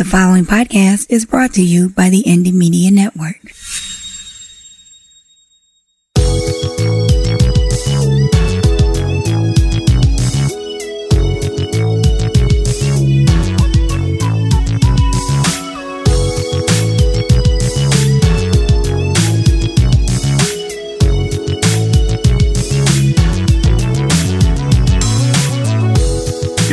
The following podcast is brought to you by the Indie Media Network.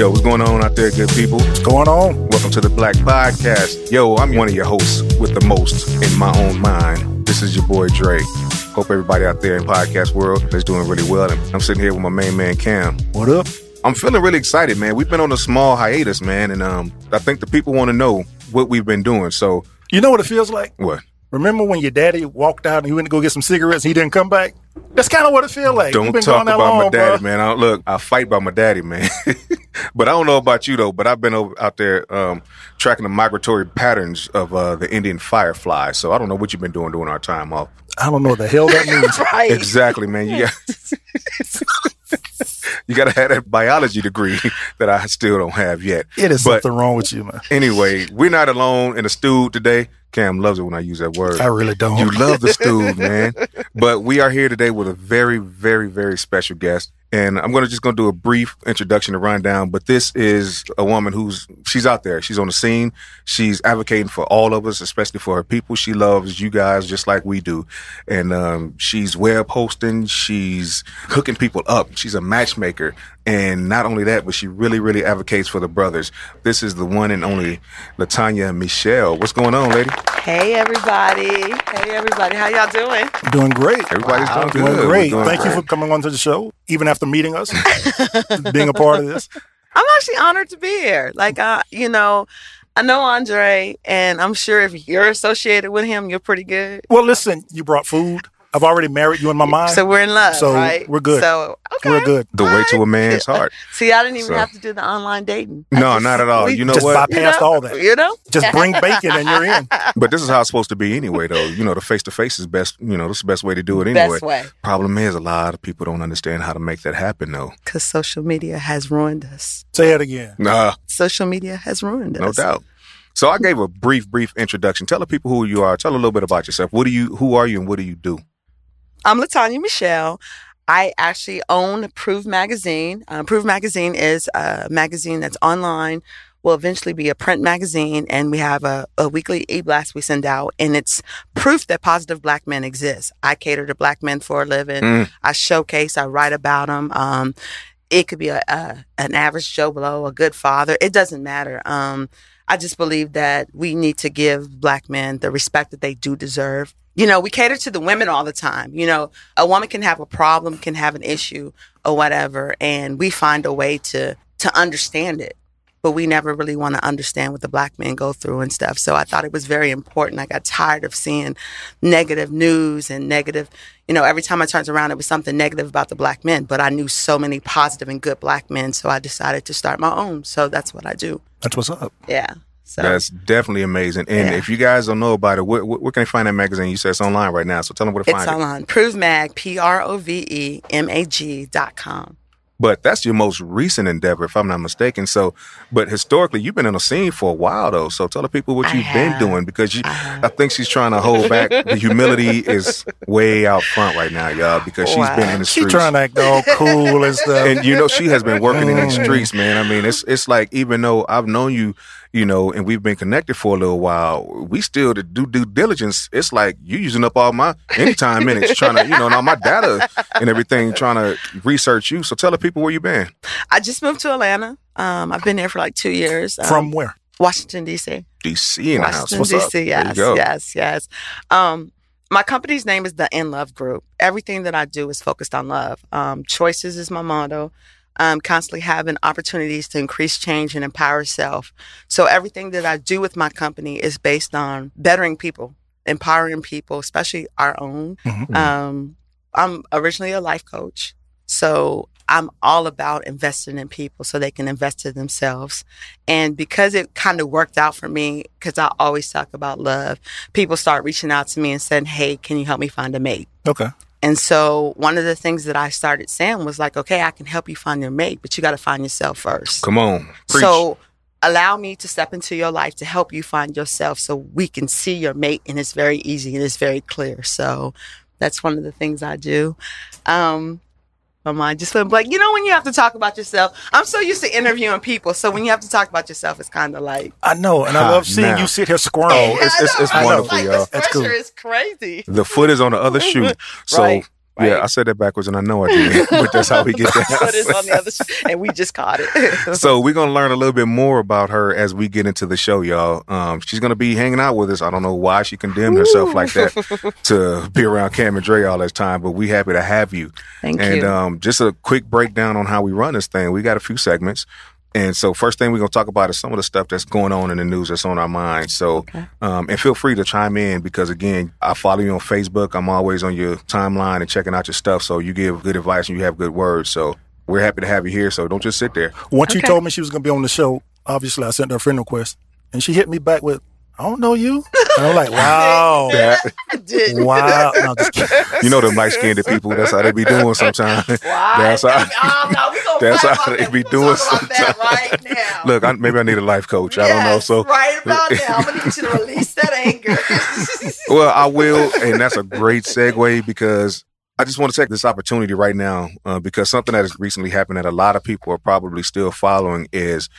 Yo, what's going on out there, good people? What's going on? Welcome to the Black Podcast. Yo, I'm one of your hosts with the most in my own mind. This is your boy Drake. Hope everybody out there in podcast world is doing really well. And I'm sitting here with my main man Cam. What up? I'm feeling really excited, man. We've been on a small hiatus, man, and um, I think the people want to know what we've been doing. So, You know what it feels like? what? Remember when your daddy walked out and he went to go get some cigarettes and he didn't come back? That's kind of what it feels like. Don't talk about long, my daddy, bruh. man. I, look, I fight by my daddy, man. but I don't know about you though. But I've been over, out there um, tracking the migratory patterns of uh, the Indian firefly. So I don't know what you've been doing during our time off. I don't know what the hell that means. Right. Exactly, man. You got you got to have that biology degree that I still don't have yet. It is But something wrong with you, man. anyway, we're not alone in the stew today. Cam loves it when I use that word. I really don't. You love the stew, man. But we are here today with a very, very, very special guest. And I'm gonna just gonna do a brief introduction to rundown. But this is a woman who's she's out there. She's on the scene. She's advocating for all of us, especially for her people. She loves you guys just like we do. And um, she's web hosting. She's hooking people up. She's a matchmaker. And not only that, but she really, really advocates for the brothers. This is the one and only LaTonya MeChelle. What's going on, lady? Hey everybody. Hey everybody. How y'all doing? doing great. Everybody's Wow. doing good. Doing great. doing Thank you for coming on to the show, even after meeting us, being a part of this. I'm actually honored to be here. Like uh, you know, I know Andre and I'm sure if you're associated with him, you're pretty good. Well, listen, you brought food. I've already married you in my mind. So we're in love, So right? we're good. So okay. We're good. The way to a man's heart. See, I didn't even So- have to do the online dating. No, just- not at all. we- You know Just what? you bypassed know, all that. You know? Just bring bacon and you're in. But this is how it's supposed to be anyway, though. You know, the face to face is best. You know, this is the best way to do it anyway. Best way. Problem is, a lot of people don't understand how to make that happen, though. Because social media has ruined us. Say it again. Nah, Social media has ruined us. no doubt. So I gave a brief, brief introduction. Tell the people who you are. Tell a little bit about yourself. What do you? Who are you, and what do you do? I'm LaTonya MeChelle. I actually own Prove Magazine. Uh, Prove Magazine is a magazine that's online, will eventually be a print magazine, and we have a, a weekly e-blast we send out, and it's proof that positive black men exist. I cater to black men for a living. Mm. I showcase, I write about them. Um, it could be a, a an average Joe Blow, a good father. It doesn't matter. Um, I just believe that we need to give black men the respect that they do deserve. You know, we cater to the women all the time. You know, a woman can have a problem, can have an issue or whatever, and we find a way to to understand it. But we never really want to understand what the black men go through and stuff. So I thought it was very important. I got tired of seeing negative news and negative, you know, every time I turned around, it was something negative about the black men. But I knew so many positive and good black men. So I decided to start my own. So that's what I do. That's what's up. Yeah. So That's definitely amazing. And Yeah. if you guys don't know about it, where, where where can they find that magazine? You said it's online right now, so tell them where to it's find it. It's online. Prove Mag, P R O V E M A G dot com. But that's your most recent endeavor, if I'm not mistaken. So, but historically, you've been in the scene for a while, though. So tell the people what you've been doing because you, I. I think she's trying to hold back. the humility is way out front right now, y'all, because she's been in the She streets. trying to act all cool and stuff. and you know she has been working in the Mm. streets, man. I mean, it's it's like even though I've known you, you know, and we've been connected for a little while, we still to do due diligence. It's like you using up all my anytime minutes trying to, you know, and all my data and everything, trying to research you. So tell the people where you been. I just moved to Atlanta. Um, I've been there for like two years. Um, From where? Washington, D.C. DC in the house. Washington, What's up? D.C. There you Yes, go. yes, yes. Um, my company's name is the NLuv Group. Everything that I do is focused on love. Um, choices is my motto. I'm constantly having opportunities to increase change and empower self. So everything that I do with my company is based on bettering people, empowering people, especially our own. Mhm. Um, I'm originally a life coach. So I'm all about investing in people so they can invest in themselves. And because it kind of worked out for me, because I always talk about love, people start reaching out to me and saying, Hey, can you help me find a mate? Okay. And so one of the things that I started saying was like, okay, I can help you find your mate, but you got to find yourself first. Come on. Preach. So allow me to step into your life to help you find yourself so we can see your mate and it's very easy and it's very clear. So that's one of the things I do. Um, my mind just went blank. You know, when you have to talk about yourself, I'm so used to interviewing people. So when you have to talk about yourself, it's kind of like, I know, and I love seeing now. you sit here squirm. Oh, it's- it's- it's wonderful, like, y'all. This pressure cool. is crazy. The foot is on the other shoe. So Right, yeah. I said that backwards, and I know I did, but that's how we get that. on the other, sh- and we just caught it. so we're gonna learn a little bit more about her as we get into the show, y'all. Um, she's gonna be hanging out with us. I don't know why she condemned herself like that to be around Cam and Dre all this time, but we happy to have you. Thank and you. um, just a quick breakdown on how we run this thing. We got a few segments. And so, first thing we're gonna talk about is some of the stuff that's going on in the news that's on our mind. So, um, and feel free to chime in because again, I follow you on Facebook. I'm always on your timeline and checking out your stuff. So you give good advice and you have good words. So we're happy to have you here. So don't just sit there. Once you told me she was going to be on the show, obviously I sent her a friend request, and she hit me back with, "I don't know you," and I'm like, "Wow, That, I did. wow." No, you know, them light skinned people. That's how they be doing sometimes. Why? That's how. Oh, no, That's how they be doing that right now. Look, I, maybe I need a life coach. I don't know. So right about now, I'm gonna need you to release that anger. well, I will, and that's a great segue because I just want to take this opportunity right now uh, because something that has recently happened that a lot of people are probably still following is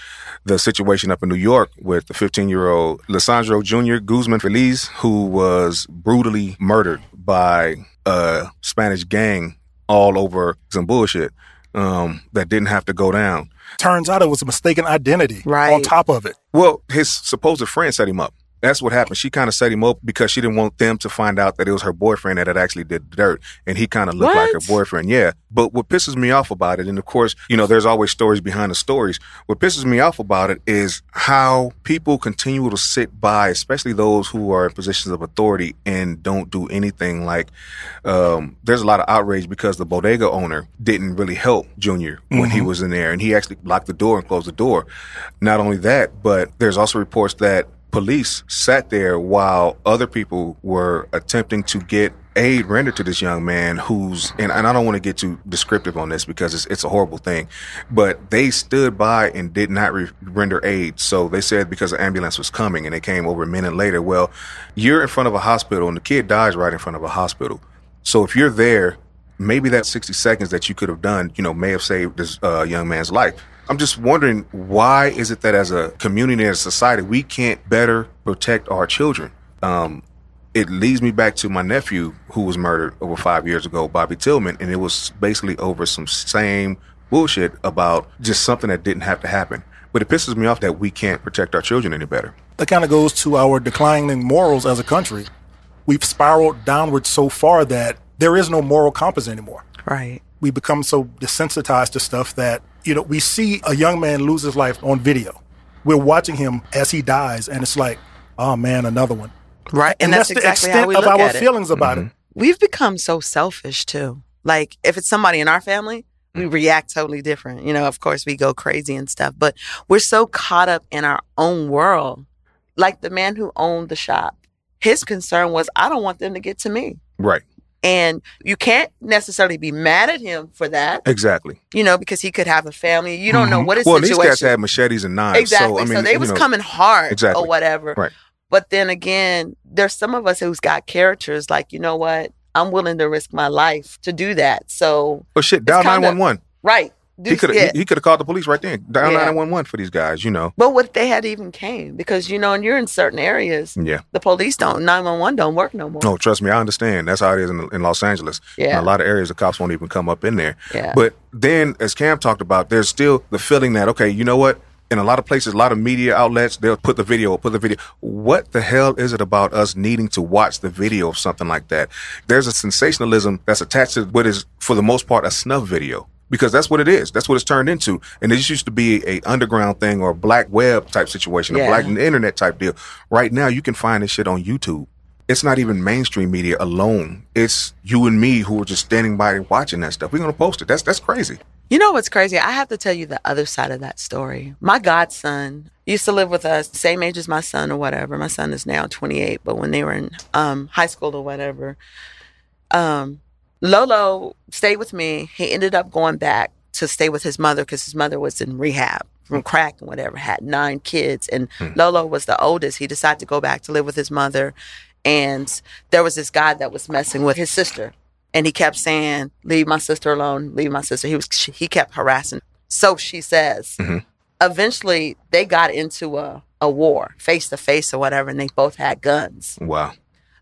the situation up in New York with the 15 year old Lesandro Jr. Guzman Feliz, who was brutally murdered by a Spanish gang all over some bullshit um, that didn't have to go down. Turns out it was a mistaken identity. Right. On top of it, Well, his supposed friend set him up. That's what happened. She kind of set him up because she didn't want them to find out that it was her boyfriend that had actually did the dirt, and he kind of looked like her boyfriend. Yeah. But what pisses me off about it, and of course, you know, there's always stories behind the stories. What pisses me off about it is how people continue to sit by, especially those who are in positions of authority, and don't do anything. Like, um, there's a lot of outrage because the bodega owner didn't really help Junior when he was in there, and he actually locked the door and closed the door. Not only that, but there's also reports that police sat there while other people were attempting to get aid rendered to this young man who's and, and I don't want to get too descriptive on this because it's, it's a horrible thing but they stood by and did not re- render aid so they said because the ambulance was coming and they came over a minute later well you're in front of a hospital and the kid dies right in front of a hospital so if you're there maybe that 60 seconds that you could have done, you know, may have saved this uh, young man's life. I'm just wondering why is it that as a community and a society we can't better protect our children? Um, it leads me back to my nephew who was murdered over five years ago, Bobby Tillman, and it was basically over some same bullshit about just something that didn't have to happen. But it pisses me off that we can't protect our children any better. that kind of goes to our declining morals as a country. We've spiraled downward so far that there is no moral compass anymore. right. we become so desensitized to stuff that you know we see a young man lose his life on video we're watching him as he dies and it's like oh man another one Right. And, that's, exactly how we of our at it. feelings about it mm-hmm. We've become so selfish too. Like if it's somebody in our family, we mm. react totally different. You know, of course we go crazy and stuff, but we're so caught up in our own world. Like the man who owned the shop, his concern was, I don't want them to get to me. Right. And you can't necessarily be mad at him for that, Exactly. you know, because he could have a family. You don't know what his Mm-hmm. Well, these situation. guys had machetes and knives. exactly. So, So, I mean, they was know, coming hard Exactly. or whatever. Right. But then again, there's some of us who's got characters like, you know what? I'm willing to risk my life to do that. So, Oh shit, dial 911. right. Do He could yeah. have he, could have called the police right then. Dial 911 for these guys, you know. But what if they had even came? Because you know, and you're in certain areas, Yeah. the police don't, 911 don't work no more. No, trust me, I understand. That's how it is in, in Los Angeles. Yeah. In a lot of areas, the cops won't even come up in there. Yeah. But then, as Cam talked about, there's still the feeling that okay, you know what? In a lot of places, a lot of media outlets, they'll put the video, put the video. What the hell is it about us needing to watch the video of something like that? There's a sensationalism that's attached to what is, for the most part, a snuff video. Because that's what it is. That's what it's turned into. And this used to be a underground thing or a black web type situation, a black internet type deal. Right now, you can find this shit on YouTube it's not even mainstream media alone. It's you and me who are just standing by and watching that stuff. We're gonna post it. That's that's crazy. You know what's crazy? I have to tell you the other side of that story. My godson used to live with us, same age as my son or whatever. My son is now 28, but when they were in um, high school or whatever, um, Lolo stayed with me. He ended up going back to stay with his mother because his mother was in rehab from crack and whatever, had nine kids. And hmm. Lolo was the oldest. He decided to go back to live with his mother. And there was this guy that was messing with his sister. And he kept saying, Leave my sister alone, leave my sister. He was he kept harassing. So she says. Mm-hmm. Eventually they got into a, a war, face to face or whatever, and they both had guns. Wow.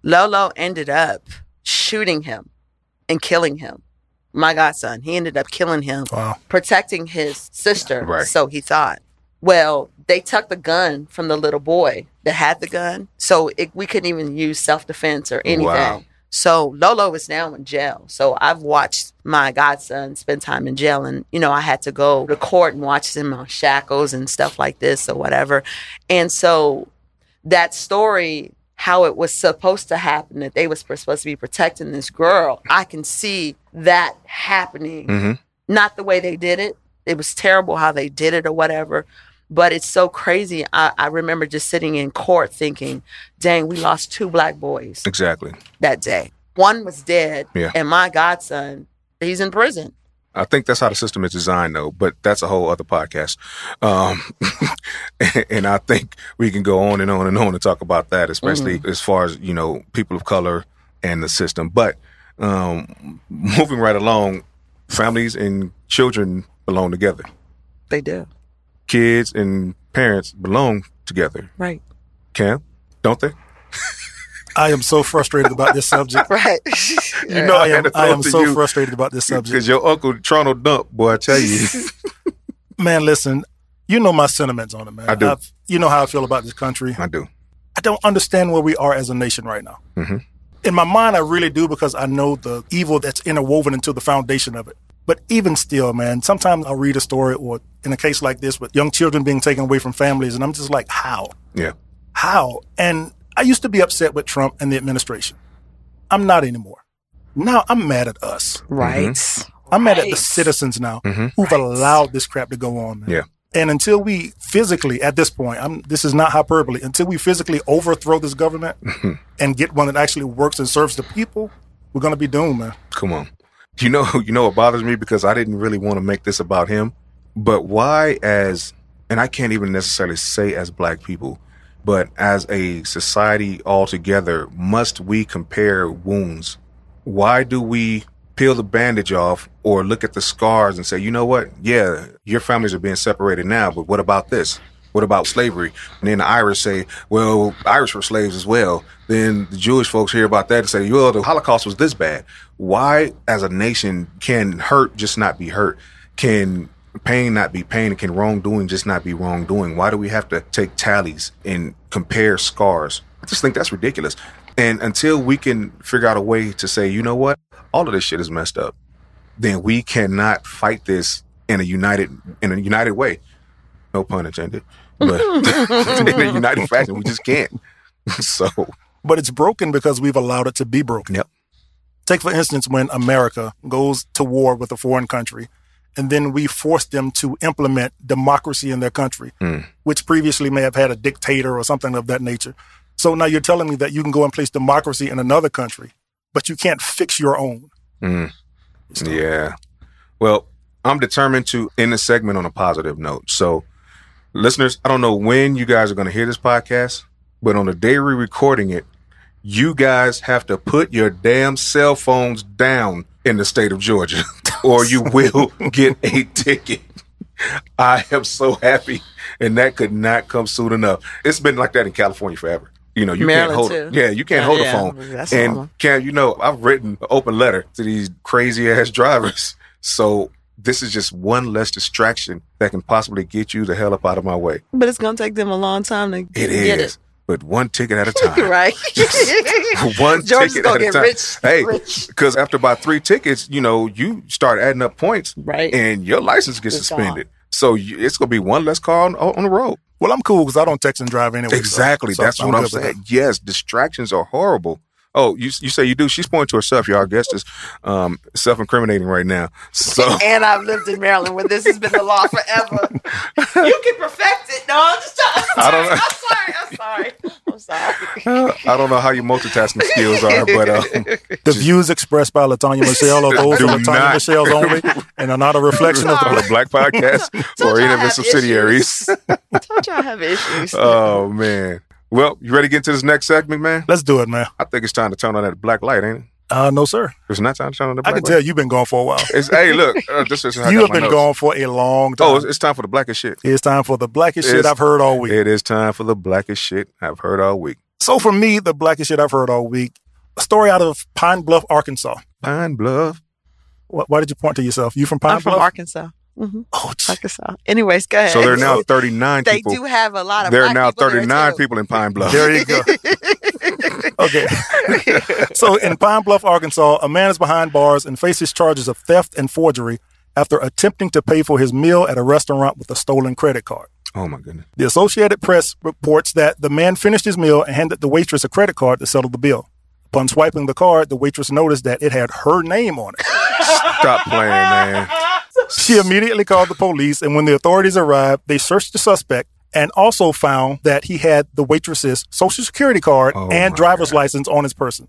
Lolo ended up shooting him and killing him. My godson, he ended up killing him, Wow. protecting his sister. Right. So he thought. Well, they took the gun from the little boy that had the gun, so it, we couldn't even use self defense or anything. Wow. So Lolo is now in jail. So I've watched my godson spend time in jail, and you know I had to go to court and watch him on shackles and stuff like this or whatever. And so that story, how it was supposed to happen, that they was supposed to be protecting this girl, I can see that happening. hmm Not the way they did it. It was terrible how they did it or whatever. But it's so crazy. I, I remember just sitting in court thinking, dang, we lost two black boys Exactly. that day. One was dead, Yeah. and my godson, he's in prison. I think that's how the system is designed, though. But that's a whole other podcast. Um, and I think we can go on and on and on and talk about that, especially as far as you know, people of color and the system. But um, moving right along, families and children belong together. They do. Kids and parents belong together. Right. Cam, don't they? I am so frustrated about this subject. Right. You know, I I, am, I am so you frustrated about this subject. because your uncle Toronto Dump, boy, I tell you, Man, listen, you know my sentiments on it, man. I do. I've- you know how I feel about this country. I do. I don't understand where we are as a nation right now. Mhm. In my mind, I really do because I know the evil that's interwoven into the foundation of it. But even still, man, sometimes I'll read a story or in a case like this with young children being taken away from families, and I'm just like, how? Yeah. How? And I used to be upset with Trump and the administration. I'm not anymore. Now I'm mad at us. right. I'm mad at the citizens now Mhm. who've allowed this crap to go on, man. Yeah. And until we physically, at this point, I'm, this is not hyperbole, until we physically overthrow this government and get one that actually works and serves the people, we're going to be doomed, man. Come on. You know, you know what bothers me because I didn't really want to make this about him, but why as and I can't even necessarily say as black people, but as a society altogether, must we compare wounds? Why do we peel the bandage off or look at the scars and say, you know what? Yeah, your families are being separated now, but what about this? What about slavery? And then the Irish say, well, Irish were slaves as well. Then the Jewish folks hear about that and say, well, the Holocaust was this bad. Why, as a nation, can hurt just not be hurt? Can pain not be pain? Can wrongdoing just not be wrongdoing? Why do we have to take tallies and compare scars? I just think that's ridiculous. And until we can figure out a way to say, you know what? All of this shit is messed up. Then we cannot fight this in a united in a united way. No pun intended. But in a united fashion, we just can't. So But it's broken because we've allowed it to be broken. Yep. Take, for instance, when America goes to war with a foreign country, and then we force them to implement democracy in their country, which previously may have had a dictator or something of that nature. So now you're telling me that you can go and place democracy in another country, but you can't fix your own. Mm. Yeah. Well, I'm determined to end the segment on a positive note. So, listeners, I don't know when you guys are going to hear this podcast, but on the day we're recording it, you guys have to put your damn cell phones down in the state of Georgia, or you will get a ticket. I am so happy, and that could not come soon enough. It's been like that in California forever. You know, you Maryland, can't hold too. Yeah, you can't hold yeah. a phone. That's and. Cam, you know, I've written an open letter to these crazy ass drivers. So this is just one less distraction that can possibly get you the hell up out of my way. But it's gonna take them a long time to It get is, it. But one ticket at a time. right. one George is ticket gonna at a time. rich. hey, because after about three tickets, you know, you start adding up points, Right. and your license gets It's suspended. So you, it's gonna be one less car on, on the road. Well, I'm cool because I don't text and drive anyway. Exactly. so That's what I'm good with saying. Yes, distractions are horrible. Oh, you you say you do? She's pointing to herself. Y'all guest is um, self incriminating right now. So and I've lived in Maryland where this has been the law forever. you can perfect it. No, I'm just I don't know. I'm sorry. I'm sorry. I'm sorry. I don't know how your multitasking skills are, but um, The views expressed by LaTonya MeChelle are those Do of LaTonya not. On only and are not a reflection of the the Black Podcast or any of its subsidiaries. Don't y'all have issues? Oh man. Well, you ready to get into this next segment, man? Let's do it, man. I think it's time to turn on that black light, ain't it? Uh, no, sir. It's not time to turn on the black light. I can light. tell you've been gone for a while. It's, hey, look, uh, this is how You have been notes. gone for a long time. Oh, it's, it's time for the blackest shit. it's time for the blackest shit I've heard all week. It is time for the blackest shit I've heard all week. So for me, the blackest shit I've heard all week, a story out of Pine Bluff, Arkansas. Pine Bluff. Why, why did you point to yourself? You from Pine I'm from Arkansas. Hmm oh, gee. Arkansas. Anyways, go ahead. So there are now 39 they people. do have a lot of. There are now people there, 39 too. people in Pine Bluff. there you go. Okay. so in Pine Bluff, Arkansas, a man is behind bars and faces charges of theft and forgery after attempting to pay for his meal at a restaurant with a stolen credit card. Oh my goodness. The Associated Press reports that the man finished his meal and handed the waitress a credit card to settle the bill. Upon swiping the card, the waitress noticed that it had her name on it. Stop playing, man. She immediately called the police, and when the authorities arrived, they searched the suspect and also found that he had the waitress's social security card Oh, and my driver's license on his person.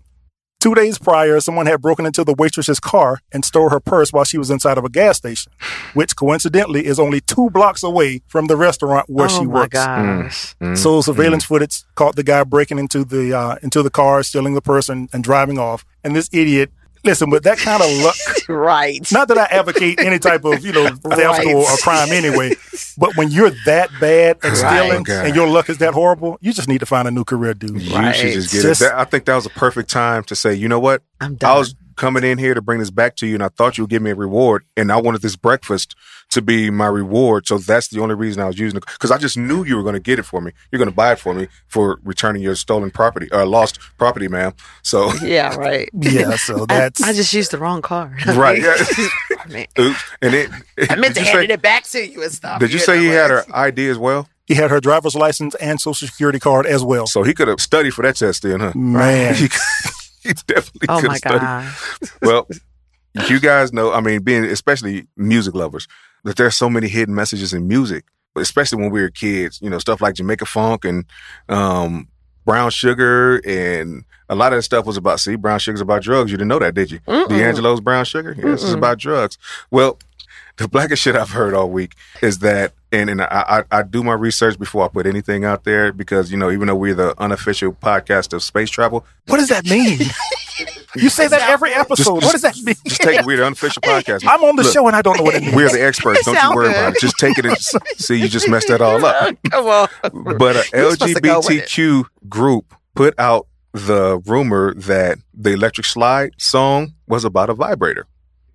Two days prior, someone had broken into the waitress's car and stole her purse while she was inside of a gas station, which coincidentally is only two blocks away from the restaurant where oh she my works. gosh. Mm. So surveillance footage caught the guy breaking into the uh, into the car, stealing the purse, and, and driving off. And this idiot, listen, with that kind of luck, Right. not that I advocate any type of you know theft Right. or, or crime anyway, but when you're that bad at stealing God. and your luck is that horrible, you just need to find a new career, dude. You Right. should just get Just- it. That, I think that was a perfect time to say, you know what? I'm done. I was coming in here to bring this back to you, and I thought you would give me a reward, and I wanted this breakfast to be my reward. So that's the only reason I was using it because I just knew you were going to get it for me. You're going to buy it for me for returning your stolen property or lost property, ma'am. So yeah, right. Yeah, so that's I just used the wrong card. right, yeah. I, mean, Oops. And it. I meant to hand it back to you and stuff. Did you say he know, had her ID as well? he had her driver's license and social security card as well. So he could have studied for that test, then, huh? Man, He, definitely Oh could have studied. well, you guys know, I mean, being especially music lovers, that there's so many hidden messages in music, but especially when we were kids, you know, stuff like Jamaica Funk and um, Brown Sugar and a lot of that stuff was about, see, Brown Sugar's about drugs. You didn't know that, did you? Mm-mm. D'Angelo's Brown Sugar? Yes, it's Mm-mm. about drugs. Well, the blackest shit I've heard all week is that, and, and I, I, I do my research before I put anything out there because, you know, even though we're the unofficial podcast of space travel, what does that mean? you say that every episode. what does that mean? just take it, we're the unofficial podcast. I'm on the Look, show and I don't know what it means. We're the experts. Don't you worry good. about it. Just take it and see. You just messed that all up. Come on. But a You're supposed to go with it. LGBTQ group put out the rumor that the Electric Slide song was about a vibrator.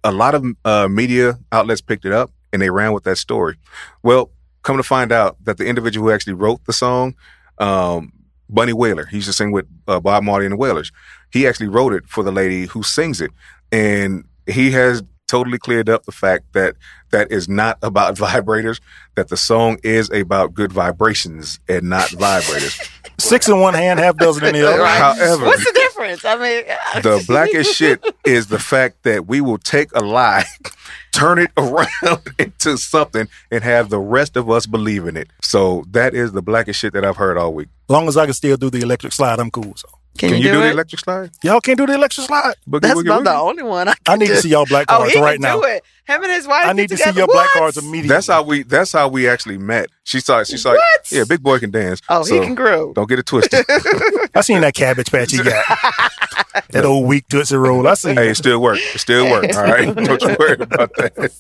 A lot of uh, media outlets picked it up and they ran with that story. Well, come to find out that the individual who actually wrote the song, um, Bunny Wailer, he used to sing with uh, Bob Marley and the Wailers. He actually wrote it for the lady who sings it, and he has totally cleared up the fact that that is not about vibrators. That the song is about good vibrations and not vibrators. Six in one hand, half dozen in the other. Right. However, What's the difference? I mean, the blackest shit is the fact that we will take a lie, turn it around into something, and have the rest of us believe in it. So that is the blackest shit that I've heard all week. As long as I can still do the electric slide, I'm cool. So Can, Can you, you do, do, the electric slide? y'all can't do the electric slide. Boogie That's woogie about the only one I I need do. to see y'all black Oh, cards he right can now. do it. Him and his wife. I get need to see together. your black cards immediately. That's how we. That's how we actually met. She saw. She saw. What? Yeah, big boy can dance. Oh, So he can groove. Don't get it twisted. I seen that cabbage patch you got. that old weak tootsie roll. I seen. hey, it it. still work. It still work. All right. Don't you worry about that.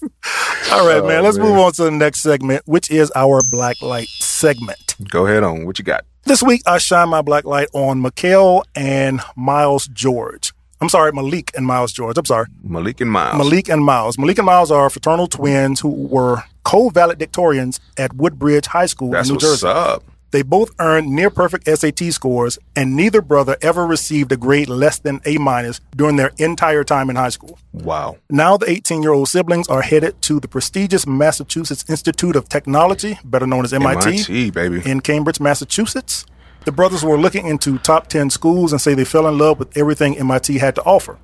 All right, Oh, man. Let's man. move on to the next segment, which is our black light segment. Go ahead on. What you got? This week, I shine my black light on Mikhail and Miles George. I'm sorry, Malik and Miles George. I'm sorry, Malik and Miles. Malik and Miles. Malik and Miles are fraternal twins who were co-valedictorians at Woodbridge High School That's in New what's Jersey. up. They both earned near perfect SAT scores, and neither brother ever received a grade less than A minus during their entire time in high school. Wow. Now, the 18 year old siblings are headed to the prestigious Massachusetts Institute of Technology, better known as MIT, MIT baby. in Cambridge, Massachusetts. The brothers were looking into top 10 schools and say they fell in love with everything MIT had to offer.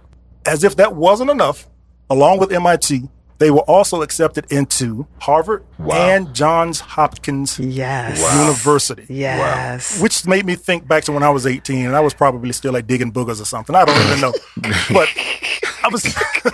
As if that wasn't enough, along with MIT, they were also accepted into Harvard Wow. and Johns Hopkins Yes. University. Yes. Which made me think back to when I was 18 and I was probably still like digging boogers or something. I don't even know. but I was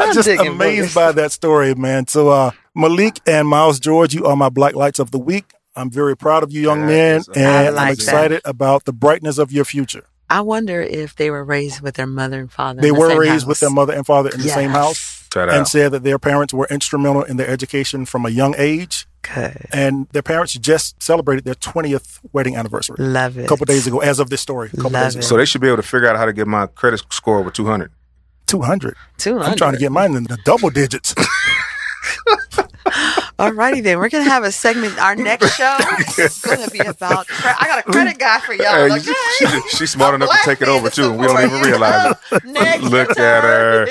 I'm just amazed boogers. by that story, man. So uh Malik and Miles George, you are my black lights of the week. I'm very proud of you young That men is and I I'm like excited about the brightness of your future. I wonder if they were raised with their mother and father. in They the were same raised house. with their mother and father in the same house Shout and out. said that their parents were instrumental in their education from a young age. Good. And their parents just celebrated their 20th wedding anniversary Love it. a couple days ago, as of this story. A couple Love days it. So they should be able to figure out how to get my credit score over 200. 200. 200. I'm trying to get mine in the double digits. Alrighty then, we're gonna have a segment. Our next show is gonna be about. Cre- I got a credit guy for y'all. Hey, Okay? she- she- she's smart enough to take it over, too, we don't even you. realize Next, your Look at her.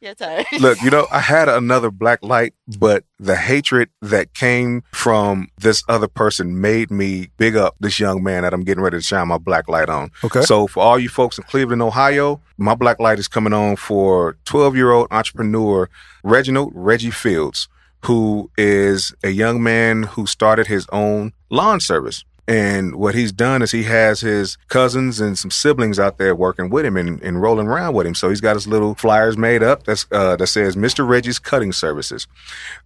Your turn. Look, you know, I had another black light, but the hatred that came from this other person made me big up this young man that I'm getting ready to shine my black light on. Okay. So for all you folks in Cleveland, Ohio, my black light is coming on for 12 year old entrepreneur Reginald Reggie Fields, who is a young man who started his own lawn service. And what he's done is he has his cousins and some siblings out there working with him and, and rolling around with him. So he's got his little flyers made up that's uh, that says Mr. Reggie's Cutting Services.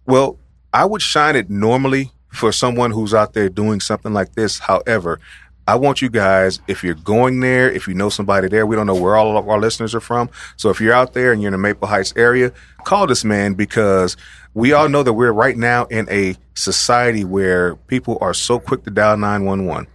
Well, I would shine it normally for someone who's out there doing something like this. However, I want you guys, if you're going there, if you know somebody there, we don't know where all of our listeners are from. So if you're out there and you're in the Maple Heights area, call this man because we all know that we're right now in a society where people are so quick to dial 911.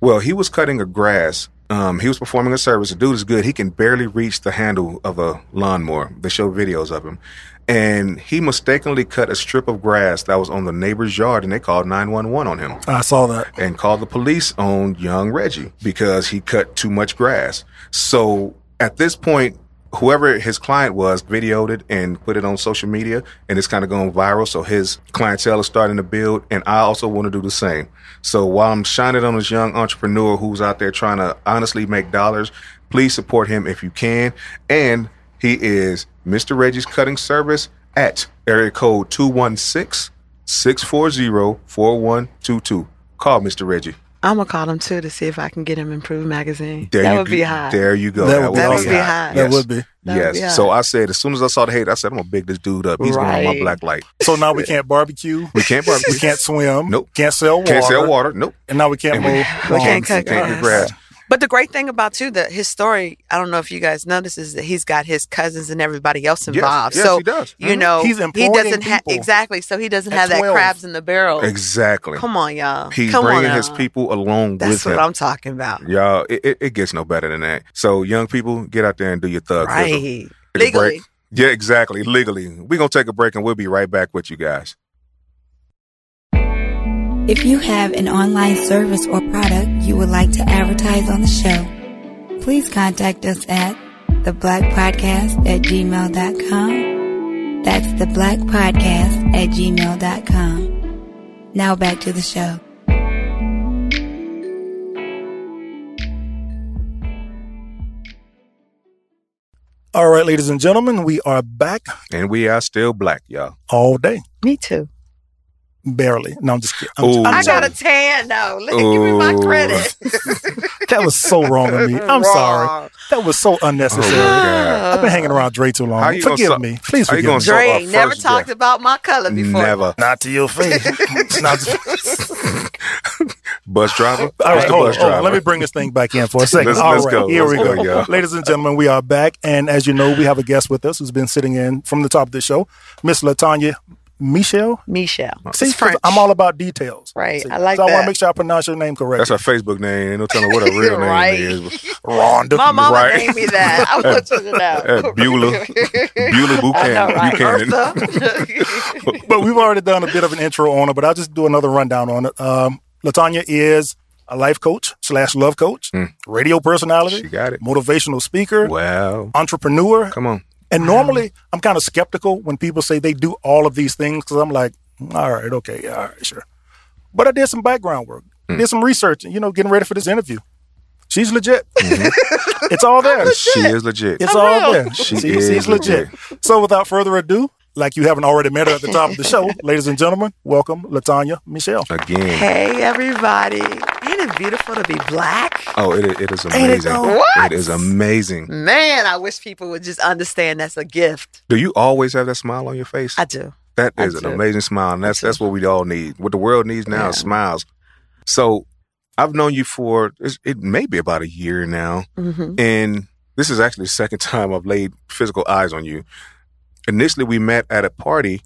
Well, he was cutting a grass. Um, he was performing a service. The dude is good. He can barely reach the handle of a lawnmower. They show videos of him. And he mistakenly cut a strip of grass that was on the neighbor's yard and they called 911 on him I saw that. and called the police on young Reggie because he cut too much grass. So at this point, whoever his client was videoed it and put it on social media and it's kind of going viral. So his clientele is starting to build. And I also want to do the same. So while I'm shining on this young entrepreneur who's out there trying to honestly make dollars, please support him if you can. And he is Mr. Reggie's Cutting Service at area code 216 640 4122. Call Mr. Reggie. I'm gonna call him too to see if I can get him Improved magazine. There that you would be go. high. There you go. That would be That would awesome. be high. That would be. That would yes. be. So I said, as soon as I saw the hate, I said, I'm gonna big this dude up. He's going on my black light. So now we can't barbecue. We can't barbecue. We can't swim. Nope. Can't sell water. Can't sell water. Nope. And now we can't And we- We can't lawns. cut Can't grass. But the great thing about too that his story, I don't know if you guys notice, is that he's got his cousins and everybody else involved. Yes, so he does. you Mhm. know He's he doesn't have exactly. So he doesn't have that crabs in the barrel. Exactly. Come on, y'all. He's Come bringing on his people along That's with him. That's what. I'm talking about. Y'all, it, it, it gets no better than that. So, young people, get out there and do your thug. Right. Legally. Yeah, exactly. Legally. We're going to take a break and we'll be right back with you guys. If you have an online service or product you would like to advertise on the show, please contact us at theblackpodcast at gmail.com. That's theblackpodcast at gmail.com. Now back to the show. All right, ladies and gentlemen, we are back And we are still black, y'all. all day. Me too. Barely. No, I'm just kidding. I'm, Ooh. I'm got a tan though. Look, give me my credit. That was so wrong of me. I'm sorry. That was so unnecessary. Oh, I've been hanging around Dre too long. Forgive so- me. Please forgive me. so- Dre never talked draft. about my color before. Never. Not to your face. Not to- Bus driver? All What's right, the hold bus on, hold Let me bring this thing back in for a second. Let's- All let's right, go. here Let's we go, go. y'all. Ladies and gentlemen, we are back. And as you know, we have a guest with us who's been sitting in from the top of the show, Miss LaTonya MeChelle. MeChelle. See, it's 'cause French. I'm all about details. Right, See, I like it. so I want to make sure I pronounce your name correctly. That's her Facebook name. Ain't no telling what her real name Right. is. Rhonda. My mama Right. named me that. I want you to know. Uh, Beulah. Beulah Buchanan. right? Buchanan. But we've already done a bit of an intro on it, but I'll just do another rundown on it. Um, LaTonya is a life coach slash love coach, radio personality. She got it. motivational speaker, Wow. entrepreneur. Come on. And normally, I'm kind of skeptical when people say they do all of these things because I'm like, all right, okay, yeah, all right, sure. But I did some background work. Did some research, you know, getting ready for this interview. She's legit. Mhm. It's all there. She is legit. It's I'm all real. there. She She- is she's legit. So without further ado, like you haven't already met her at the top of the show, ladies and gentlemen, welcome LaTonya MeChelle. Again. Hey, everybody. Ain't it beautiful to be black? Oh, it, it is Ain't it amazing. What? It is amazing. Man, I wish people would just understand that's a gift. Do you always have that smile on your face? I do. That is I an amazing smile, and that's that's what we all need. What the world needs now is smiles. So, I've known you for it may be about a year now, hmm and this is actually the second time I've laid physical eyes on you. Initially, we met at a party,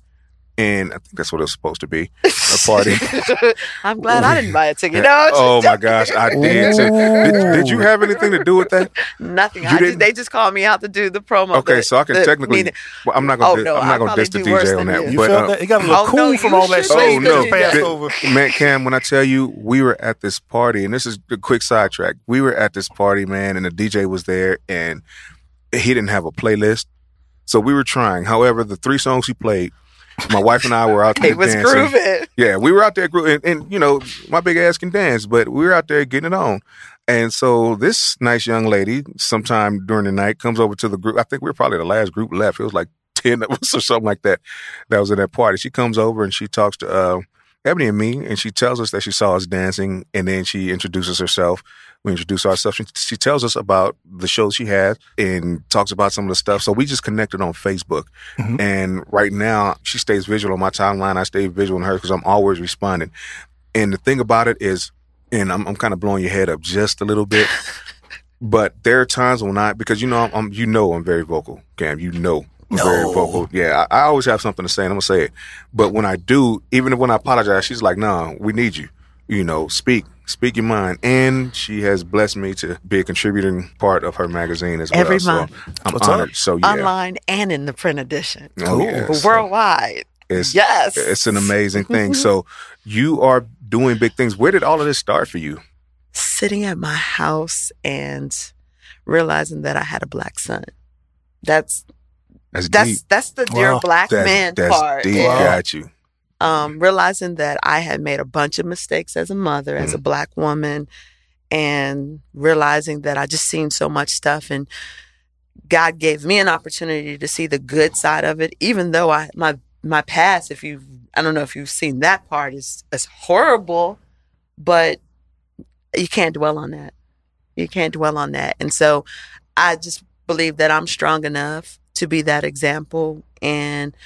and I think that's what it was supposed to be a party. I'm glad I didn't buy a ticket. No, oh my gosh, I did. So, did. Did you have anything to do with that? Nothing. You I just, didn't- they just called me out to do the promo. Okay, the- so I can the technically. meeting. Well, I'm not gonna. Oh, no, I'm not gonna probably diss the DJ on that. you. You but felt uh, that? It got a little Oh, cool no, from all that should. shade Oh no, you passed Th- over. man, Cam. When I tell you we were at this party, and this is a quick sidetrack, we were at this party, man, and the DJ was there, and he didn't have a playlist, so we were trying. However, the three songs he played, my wife and I were out there He was dancing. grooving. Yeah, we were out there, gro- and, and you know, my big ass can dance, but we were out there getting it on. And so this nice young lady, sometime during the night, comes over to the group. I think we were probably the last group left. It was like ten of us or something like that. That was in that party. She comes over and she talks to uh, Ebony and me, and she tells us that she saw us dancing, and then she introduces herself. We introduce ourselves. She, she tells us about the show she has and talks about some of the stuff. So we just connected on Facebook. Mhm. And right now, she stays visual on my timeline. I stay visual on her because I'm always responding. And the thing about it is, and I'm, I'm kind of blowing your head up just a little bit, but there are times when I, because you know, I'm, I'm you know, I'm very vocal, Cam. You know, I'm very vocal. Yeah, I, I always have something to say, and I'm gonna say it. But when I do, even when I apologize, she's like, "Nah, we need you. You know, speak, speak your mind." And she has blessed me to be a contributing part of her magazine as well. Every so month. I'm What's up? honored. So yeah, Online and in the print edition. oh, Cool. yeah. So Worldwide. it's, Yes. it's an amazing thing. so you are doing big things. Where did all of this start for you? Sitting at my house and realizing that I had a black son. That's That's, that's deep. that's the dear Wow. black That's, man that's part. deep. And, Got you. Um, realizing that I had made a bunch of mistakes as a mother, as a black woman, and realizing that I just seen so much stuff and God gave me an opportunity to see the good side of it, even though I my my past, if you I don't know if you've seen that part is is horrible, but you can't dwell on that. You can't dwell on that. And so I just believe that I'm strong enough to be that example and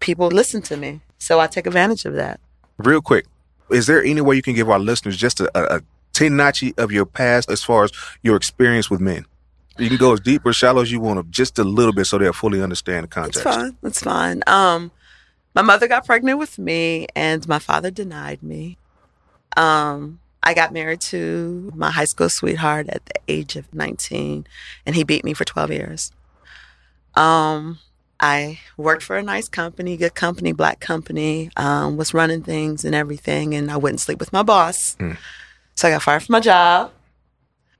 people listen to me. So I take advantage of that. Real quick, is there any way you can give our listeners just a, a, a tenachi of your past as far as your experience with men? You can go as deep or shallow as you want just a little bit, so they'll fully understand the context. fine. It's fine. Um, my mother got pregnant with me, and my father denied me. Um, I got married to my high school sweetheart at the age of 19, and he beat me for 12 years. Um, I worked for a nice company, good company, black company, um, was running things and everything, and I wouldn't sleep with my boss. Hmm. So I got fired from my job.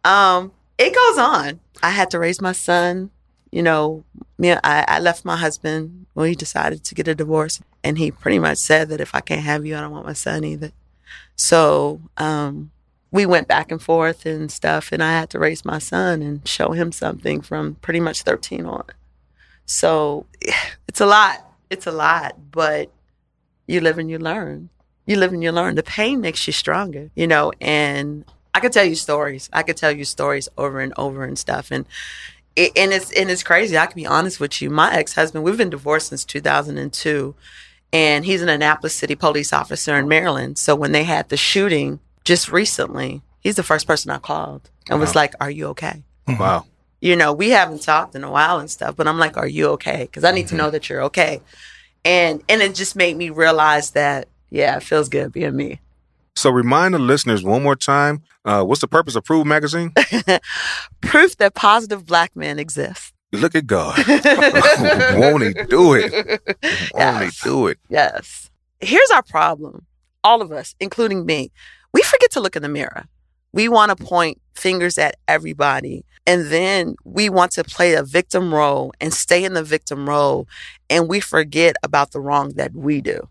Um, it goes on. I had to raise my son. You know, me, I, I left my husband when he decided to get a divorce, and he pretty much said that if I can't have you, I don't want my son either. So um, we went back and forth and stuff, and I had to raise my son and show him something from pretty much 13 on. So it's a lot. It's a lot, but you live and you learn. You live and you learn. The pain makes you stronger, you know, and I could tell you stories. I could tell you stories over and over and stuff. And it, and it's and it's crazy. I can be honest with you. My ex husband, we've been divorced since 2002, and he's an Annapolis City police officer in Maryland. So when they had the shooting just recently, he's the first person I called and was like, "Are you okay?" Wow. You know, we haven't talked in a while and stuff, but I'm like, "Are you okay?" Because I need to know that you're okay. And and it just made me realize that yeah, it feels good being me. So remind the listeners one more time. Uh, what's the purpose of Proof Magazine? Proof that positive black men exist. Look at God. Won't he do it? Won't he do it? Yes. Here's our problem. All of us, including me, we forget to look in the mirror. We want to point fingers at everybody. And then we want to play a victim role and stay in the victim role. And we forget about the wrong that we do.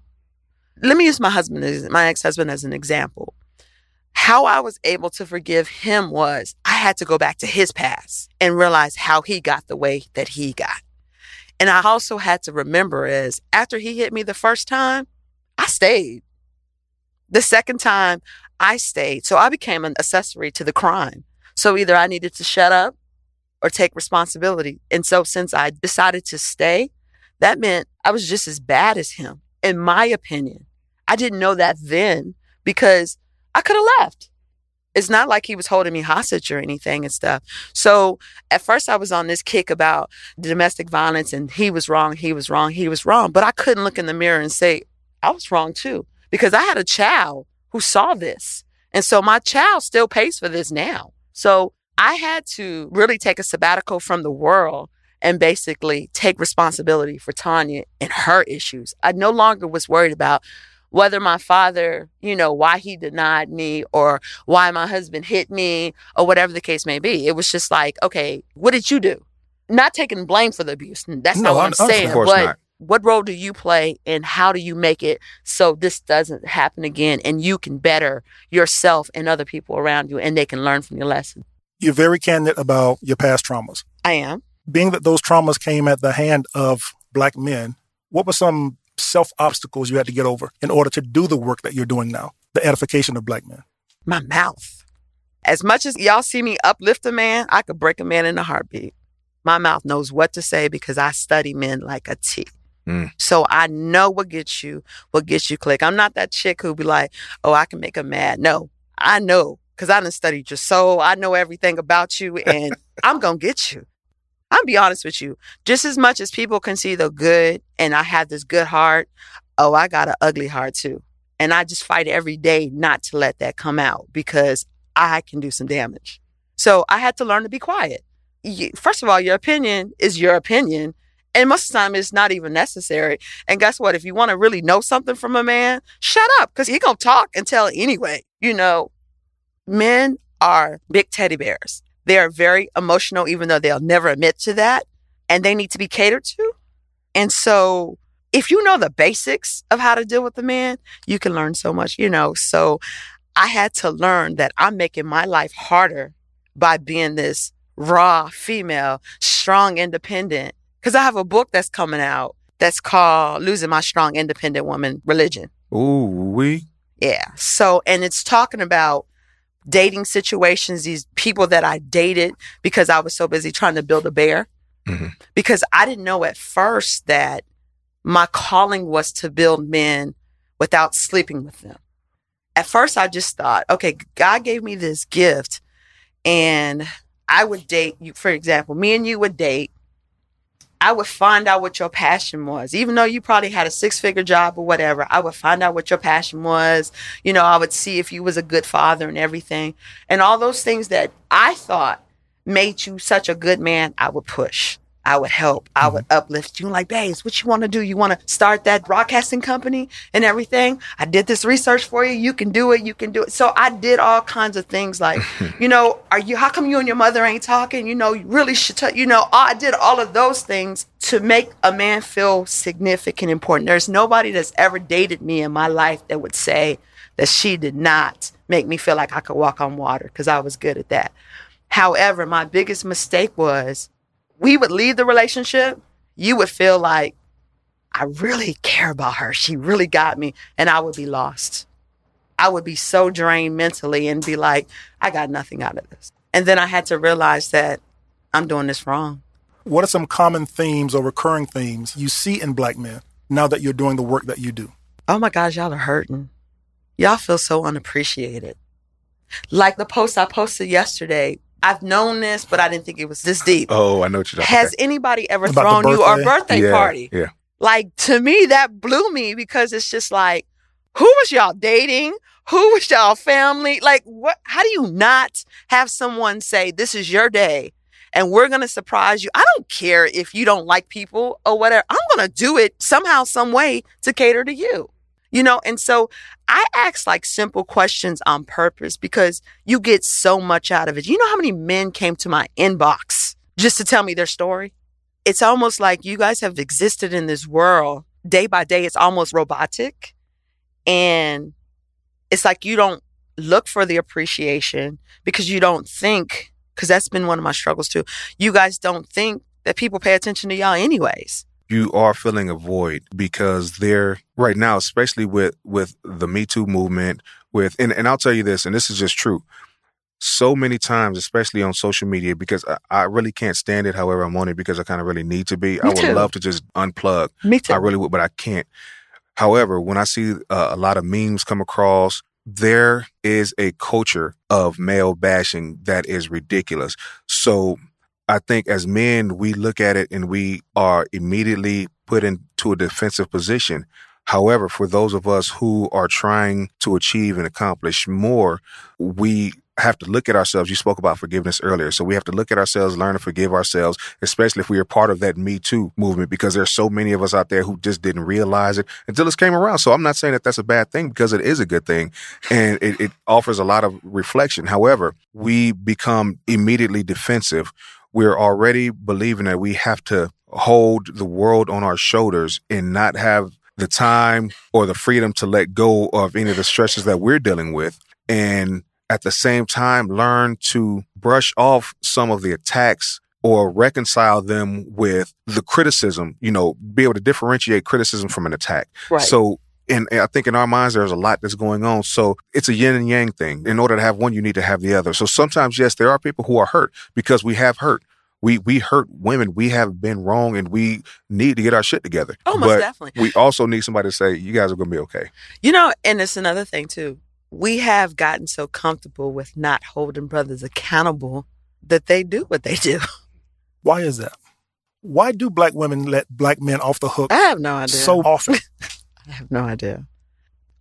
Let me use my husband, my ex husband, as an example. how I was able to forgive him was I had to go back to his past and realize how he got the way that he got. And I also had to remember is after he hit me the first time, I stayed. The second time, I stayed. So I became an accessory to the crime. So either I needed to shut up or take responsibility. And so since I decided to stay, that meant I was just as bad as him, in my opinion. I didn't know that then because I could have left. It's not like he was holding me hostage or anything and stuff. So at first I was on this kick about domestic violence and he was wrong, he was wrong, he was wrong. But I couldn't look in the mirror and say, I was wrong too, because I had a child who saw this. And so my child still pays for this now. So I had to really take a sabbatical from the world and basically take responsibility for Tanya and her issues. I no longer was worried about whether my father, you know, why he denied me or why my husband hit me or whatever the case may be. It was just like, okay, what did you do? Not taking blame for the abuse. That's No, not what I'm I- of saying. course but not. What role do you play and how do you make it so this doesn't happen again and you can better yourself and other people around you and they can learn from your lesson? You're very candid about your past traumas. I am. Being that those traumas came at the hand of black men, what were some self obstacles you had to get over in order to do the work that you're doing now, the edification of black men? my mouth. As much as y'all see me uplift a man, I could break a man in a heartbeat. My mouth knows what to say because I study men like a T. Mm. So I know what gets you, what gets you click. I'm not that chick who be like, oh, I can make him mad. No, I know because I done studied your soul. I know everything about you and I'm going to get you. I'll be honest with you. Just as much as people can see the good and I have this good heart, oh, I got an ugly heart too. And I just fight every day not to let that come out because I can do some damage. So I had to learn to be quiet. First of all, your opinion is your opinion. And most of the time, it's not even necessary. And guess what? If you want to really know something from a man, shut up because he going to talk and tell anyway. You know, men are big teddy bears. They are very emotional, even though they'll never admit to that. And they need to be catered to. And so if you know the basics of how to deal with a man, you can learn so much, you know. So I had to learn that I'm making my life harder by being this raw female, strong, independent. Because I have a book that's coming out that's called Losing My Strong Independent Woman Religion. Ooh, we. Yeah. So, and it's talking about dating situations, these people that I dated because I was so busy trying to build a bear. Mhm. Because I didn't know at first that my calling was to build men without sleeping with them. At first, I just thought, okay, God gave me this gift and I would date you. For example, me and you would date. I would find out what your passion was. Even though you probably had a six figure job or whatever, I would find out what your passion was. You know, I would see if you was a good father and everything. And all those things that I thought made you such a good man, I would push. I would help. I would mm-hmm. uplift you. Like, babes, what you want to do? You want to start that broadcasting company and everything? I did this research for you. You can do it. You can do it. So I did all kinds of things like, you know, are you, how come you and your mother ain't talking? You know, you really should, t-, you know, I did all of those things to make a man feel significant, important. There's nobody that's ever dated me in my life that would say that she did not make me feel like I could walk on water because I was good at that. However, my biggest mistake was we would leave the relationship. You would feel like, I really care about her. She really got me. And I would be lost. I would be so drained mentally and be like, I got nothing out of this. And then I had to realize that I'm doing this wrong. What are some common themes or recurring themes you see in black men now that you're doing the work that you do? Oh my gosh, y'all are hurting. Y'all feel so unappreciated. Like the post I posted yesterday, I've known this, but I didn't think it was this deep. Oh, I know what you're talking about. Has anybody ever About the thrown you a birthday? birthday yeah, party? Yeah. Like to me, that blew me because it's just like, who was y'all dating? Who was y'all family? Like, what? How do you not have someone say, "This is your day"? And we're gonna surprise you. I don't care if you don't like people or whatever. I'm gonna do it somehow, some way to cater to you. You know, and so I ask like simple questions on purpose because you get so much out of it. You know how many men came to my inbox just to tell me their story? It's almost like you guys have existed in this world day by day. It's almost robotic. And it's like you don't look for the appreciation because you don't think, because that's been one of my struggles too. You guys don't think that people pay attention to y'all anyways. You are filling a void because they're right now, especially with with the Me Too movement, with and, and I'll tell you this, and this is just true. So many times, especially on social media, because I, I really can't stand it. However, I'm on it because I kind of really need to be. Me I would too. love to just unplug. Me too. I really would, but I can't. However, when I see uh, a lot of memes come across, there is a culture of male bashing that is ridiculous. So I think as men, we look at it and we are immediately put into a defensive position. However, for those of us who are trying to achieve and accomplish more, we have to look at ourselves. You spoke about forgiveness earlier. So we have to look at ourselves, learn to forgive ourselves, especially if we are part of that Me Too movement, because there's so many of us out there who just didn't realize it until it came around. So I'm not saying that that's a bad thing because it is a good thing and it, it offers a lot of reflection. However, we become immediately defensive. We're already believing that we have to hold the world on our shoulders and not have the time or the freedom to let go of any of the stresses that we're dealing with. And at the same time, learn to brush off some of the attacks or reconcile them with the criticism, you know, be able to differentiate criticism from an attack. Right. So, and I think in our minds, there's a lot that's going on. So it's a yin and yang thing. In order to have one, you need to have the other. So sometimes, yes, there are people who are hurt because we have hurt. We, we hurt women. We have been wrong and we need to get our shit together. Oh, most but definitely. we also need somebody to say, you guys are going to be okay. You know, and it's another thing too. We have gotten so comfortable with not holding brothers accountable that they do what they do. Why is that? Why do black women let black men off the hook I have no idea. so often? I have no idea.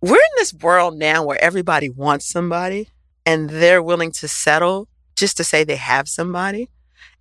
We're in this world now where everybody wants somebody and they're willing to settle just to say they have somebody.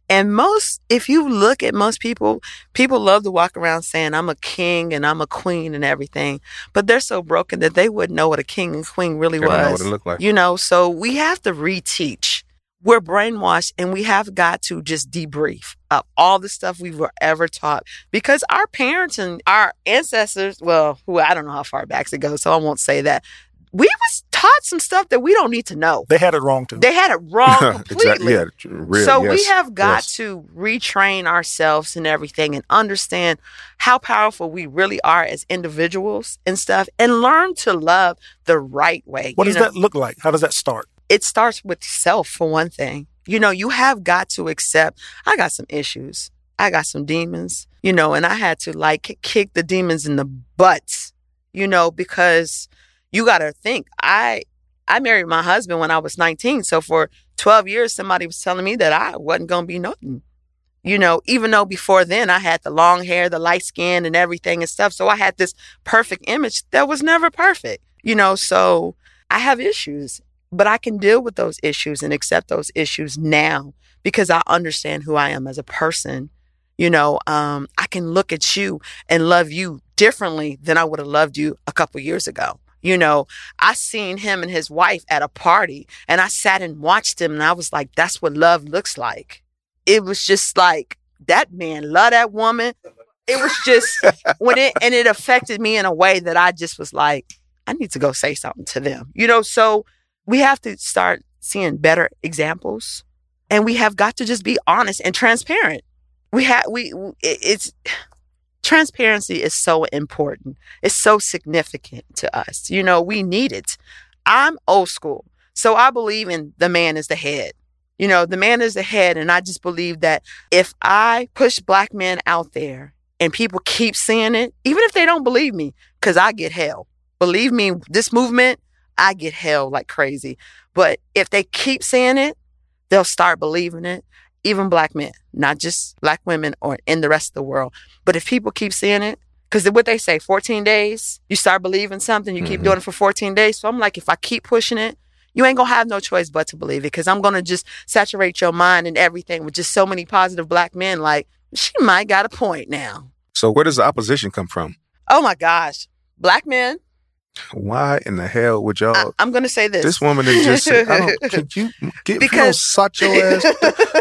And most, if you look at most people, people love to walk around saying, I'm a king and I'm a queen and everything. But they're so broken that they wouldn't know what a king and queen really know was. what it looked like. You know, so we have to reteach. We're brainwashed and we have got to just debrief of all the stuff we were ever taught because our parents and our ancestors, well, who I don't know how far back it goes, so I won't say that. We was taught some stuff that we don't need to know. They had it wrong too. They had it wrong completely. exactly. Yeah. Real, So we have got yes. to retrain ourselves and everything and understand how powerful we really are as individuals and stuff and learn to love the right way. what does know? that look like? How does that start? It starts with self for one thing. You know, you have got to accept I got some issues. I got some demons, you know, and I had to like kick the demons in the butts, you know, because you got to think I I married my husband when I was 19, so for 12 years somebody was telling me that I wasn't going to be nothing. You know, even though before then I had the long hair, the light skin and everything and stuff, so I had this perfect image that was never perfect. You know, so I have issues but I can deal with those issues and accept those issues now because I understand who I am as a person. You know, um, I can look at you and love you differently than I would have loved you a couple years ago. You know, I seen him and his wife at a party and I sat and watched him and I was like, that's what love looks like. It was just like that man love that woman. It was just when it and it affected me in a way that I just was like, I need to go say something to them. You know, so we have to start seeing better examples and we have got to just be honest and transparent. We have we it's transparency is so important. It's so significant to us. You know we need it. I'm old school so i believe in the man is the head. You know the man is the head and i just believe that if i push black men out there and people keep seeing it even if they don't believe me because i get hell. Believe me this movement I get hell like crazy. But if they keep saying it, they'll start believing it. Even black men, not just black women or in the rest of the world. But if people keep saying it, because what they say, 14 days, you start believing something, you keep Mhm. doing it for 14 days. So I'm like, if I keep pushing it, you ain't gonna have no choice but to believe it because I'm gonna just saturate your mind and everything with just so many positive black men. Like, she might got a point now. So where does the opposition come from? Oh my gosh. Black men, Why in the hell would y'all? I, am gonna say this. this woman is just. I don't, can you get Because- such your ass?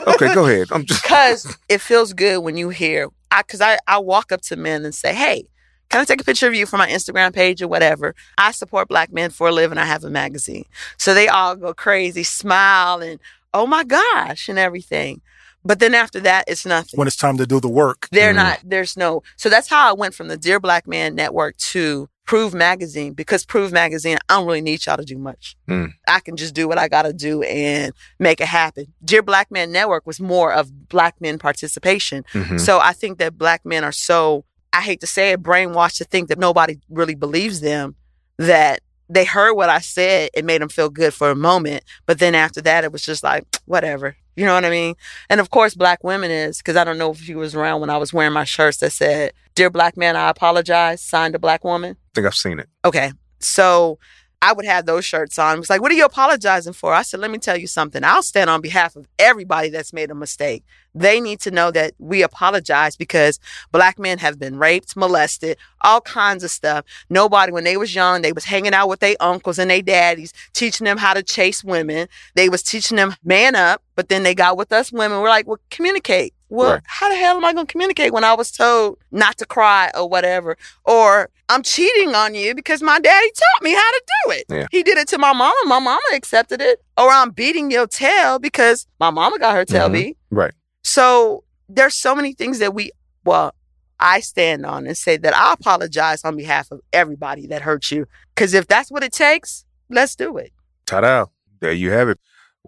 Okay, go ahead. I'm just. because it feels good when you hear I because I, I walk up to men and say, Hey, Can I take a picture of you for my Instagram page or whatever? I support black men for a living. I have a magazine. So they all go crazy, smile and, oh my gosh, and everything. But then after that, it's nothing. When it's time to do the work, they're mm. not, there's no, so that's how I went from the Dear Black Man Network to Prove Magazine because Prove Magazine, I don't really need y'all to do much. Mm. I can just do what I got to do and make it happen. Dear Black Man Network was more of black men participation. Mm-hmm. So I think that black men are so, I hate to say it, brainwashed to think that nobody really believes them that they heard what I said. It made them feel good for a moment. But then after that, it was just like, whatever. You know what I mean? And of course, black women is, because I don't know if you was around when I was wearing my shirts that said, Dear Black Man, I apologize, signed a black woman. I think I've seen it. Okay. So I would have those shirts on. It was like, what are you apologizing for? I said, let me tell you something. I'll stand on behalf of everybody that's made a mistake. They need to know that we apologize because black men have been raped, molested, all kinds of stuff. Nobody, when they was young, they was hanging out with their uncles and their daddies, teaching them how to chase women. They was teaching them man up, but then they got with us women. We're like, well, communicate. Well, right. how the hell am I going to communicate when I was told not to cry or whatever? Or I'm cheating on you because my daddy taught me how to do it. Yeah. He did it to my mama. My mama accepted it. Or I'm beating your tail because my mama got her tail mm-hmm. beat. Right. So there's so many things that we, well, I stand on and say that I apologize on behalf of everybody that hurt you. Because if that's what it takes, let's do it. Ta-da. There you have it.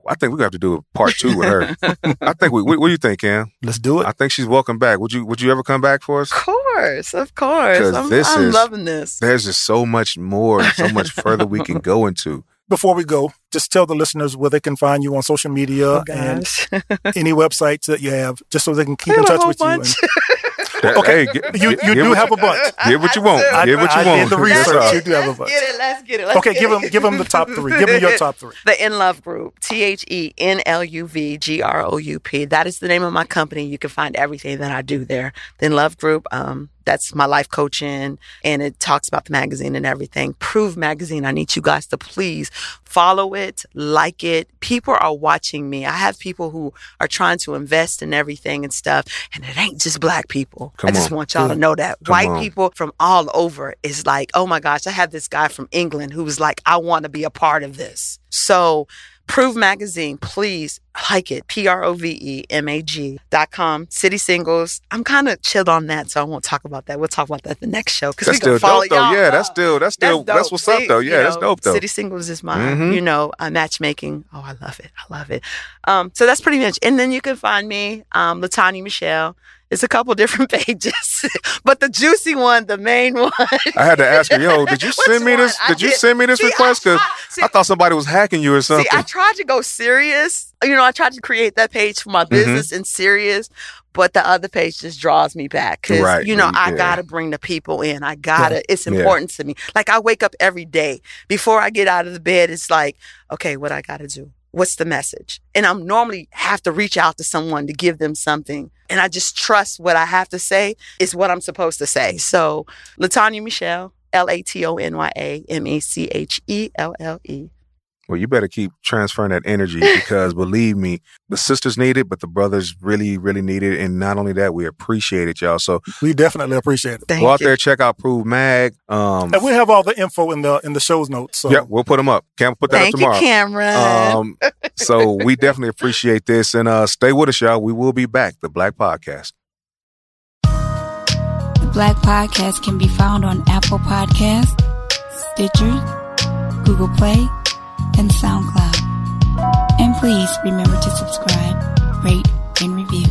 I think we're gonna have to do a part two with her. I think we. What, what, do you think, Cam? Let's do it. I think she's welcome back. Would you? Would you ever come back for us? Of course, of course. I'm, this I'm is, loving this. There's just so much more, so much further we can go into. Before we go, just tell the listeners where they can find you on social media oh, and any websites that you have, just so they can keep in touch with bunch. you. And, okay, get, you you do have a bunch. Get what you want. I, get what you I, want. I did the research. You do have a bunch. Get it. Let's get it. Let's okay, get give it. them give them the top three. Give them your top three. The NLuv Group. T H E N L U V G R O U P. That is the name of my company. You can find everything that I do there. The NLuv Group. Um, that's my life coaching and it talks about the magazine and everything. Prove magazine. I need you guys to please follow it, like it. People are watching me. I have people who are trying to invest in everything and stuff. And it ain't just black people. Come I just on. want y'all to know that. Come White on. people from all over is like, oh my gosh, I have this guy from England who was like, I want to be a part of this. So Prove Magazine, please like it. P R O V E M A G dot com. City Singles. I'm kind of chilled on that, so I won't talk about that. We'll talk about that the next show because we still follow dope, though. Yeah, that's still that's still that's, that's what's up though. Yeah, that's know, dope though. City Singles is my mm-hmm. you know uh, matchmaking. Oh, I love it. I love it. Um, so that's pretty much. And then you can find me, um, LaTonya MeChelle it's a couple different pages, but the juicy one, the main one. I had to ask her, yo, did you send me this? Did, did you send me this see, request? Because I, I, thought somebody was hacking you or something. See, I tried to go serious. You know, I tried to create that page for my mm-hmm. business mm-hmm. and serious, but the other page just draws me back because right. you know yeah. I gotta bring the people in. I gotta. Yeah. It's important yeah. to me. Like I wake up every day before I get out of the bed. It's like, okay, what I gotta do what's the message? And I'm normally have to reach out to someone to give them something. And I just trust what I have to say is what I'm supposed to say. So LaTonya MeChelle, L A T O N Y A M E C H E L L E well, you better keep transferring that energy because believe me, the sisters need it, but the brothers really, really need it. And not only that, we appreciate it, y'all. So we definitely appreciate it. Thank Go out you. there, check out Prove Mag. Um, and we have all the info in the in the show's notes. So. Yeah, we'll put them up. Can't put that Thank up tomorrow. You, Cameron. Um, so we definitely appreciate this, and uh, stay with us, y'all. We will be back. The Black Podcast. The Black Podcast can be found on Apple Podcasts, Stitcher, Google Play and SoundCloud. And please remember to subscribe, rate, and review.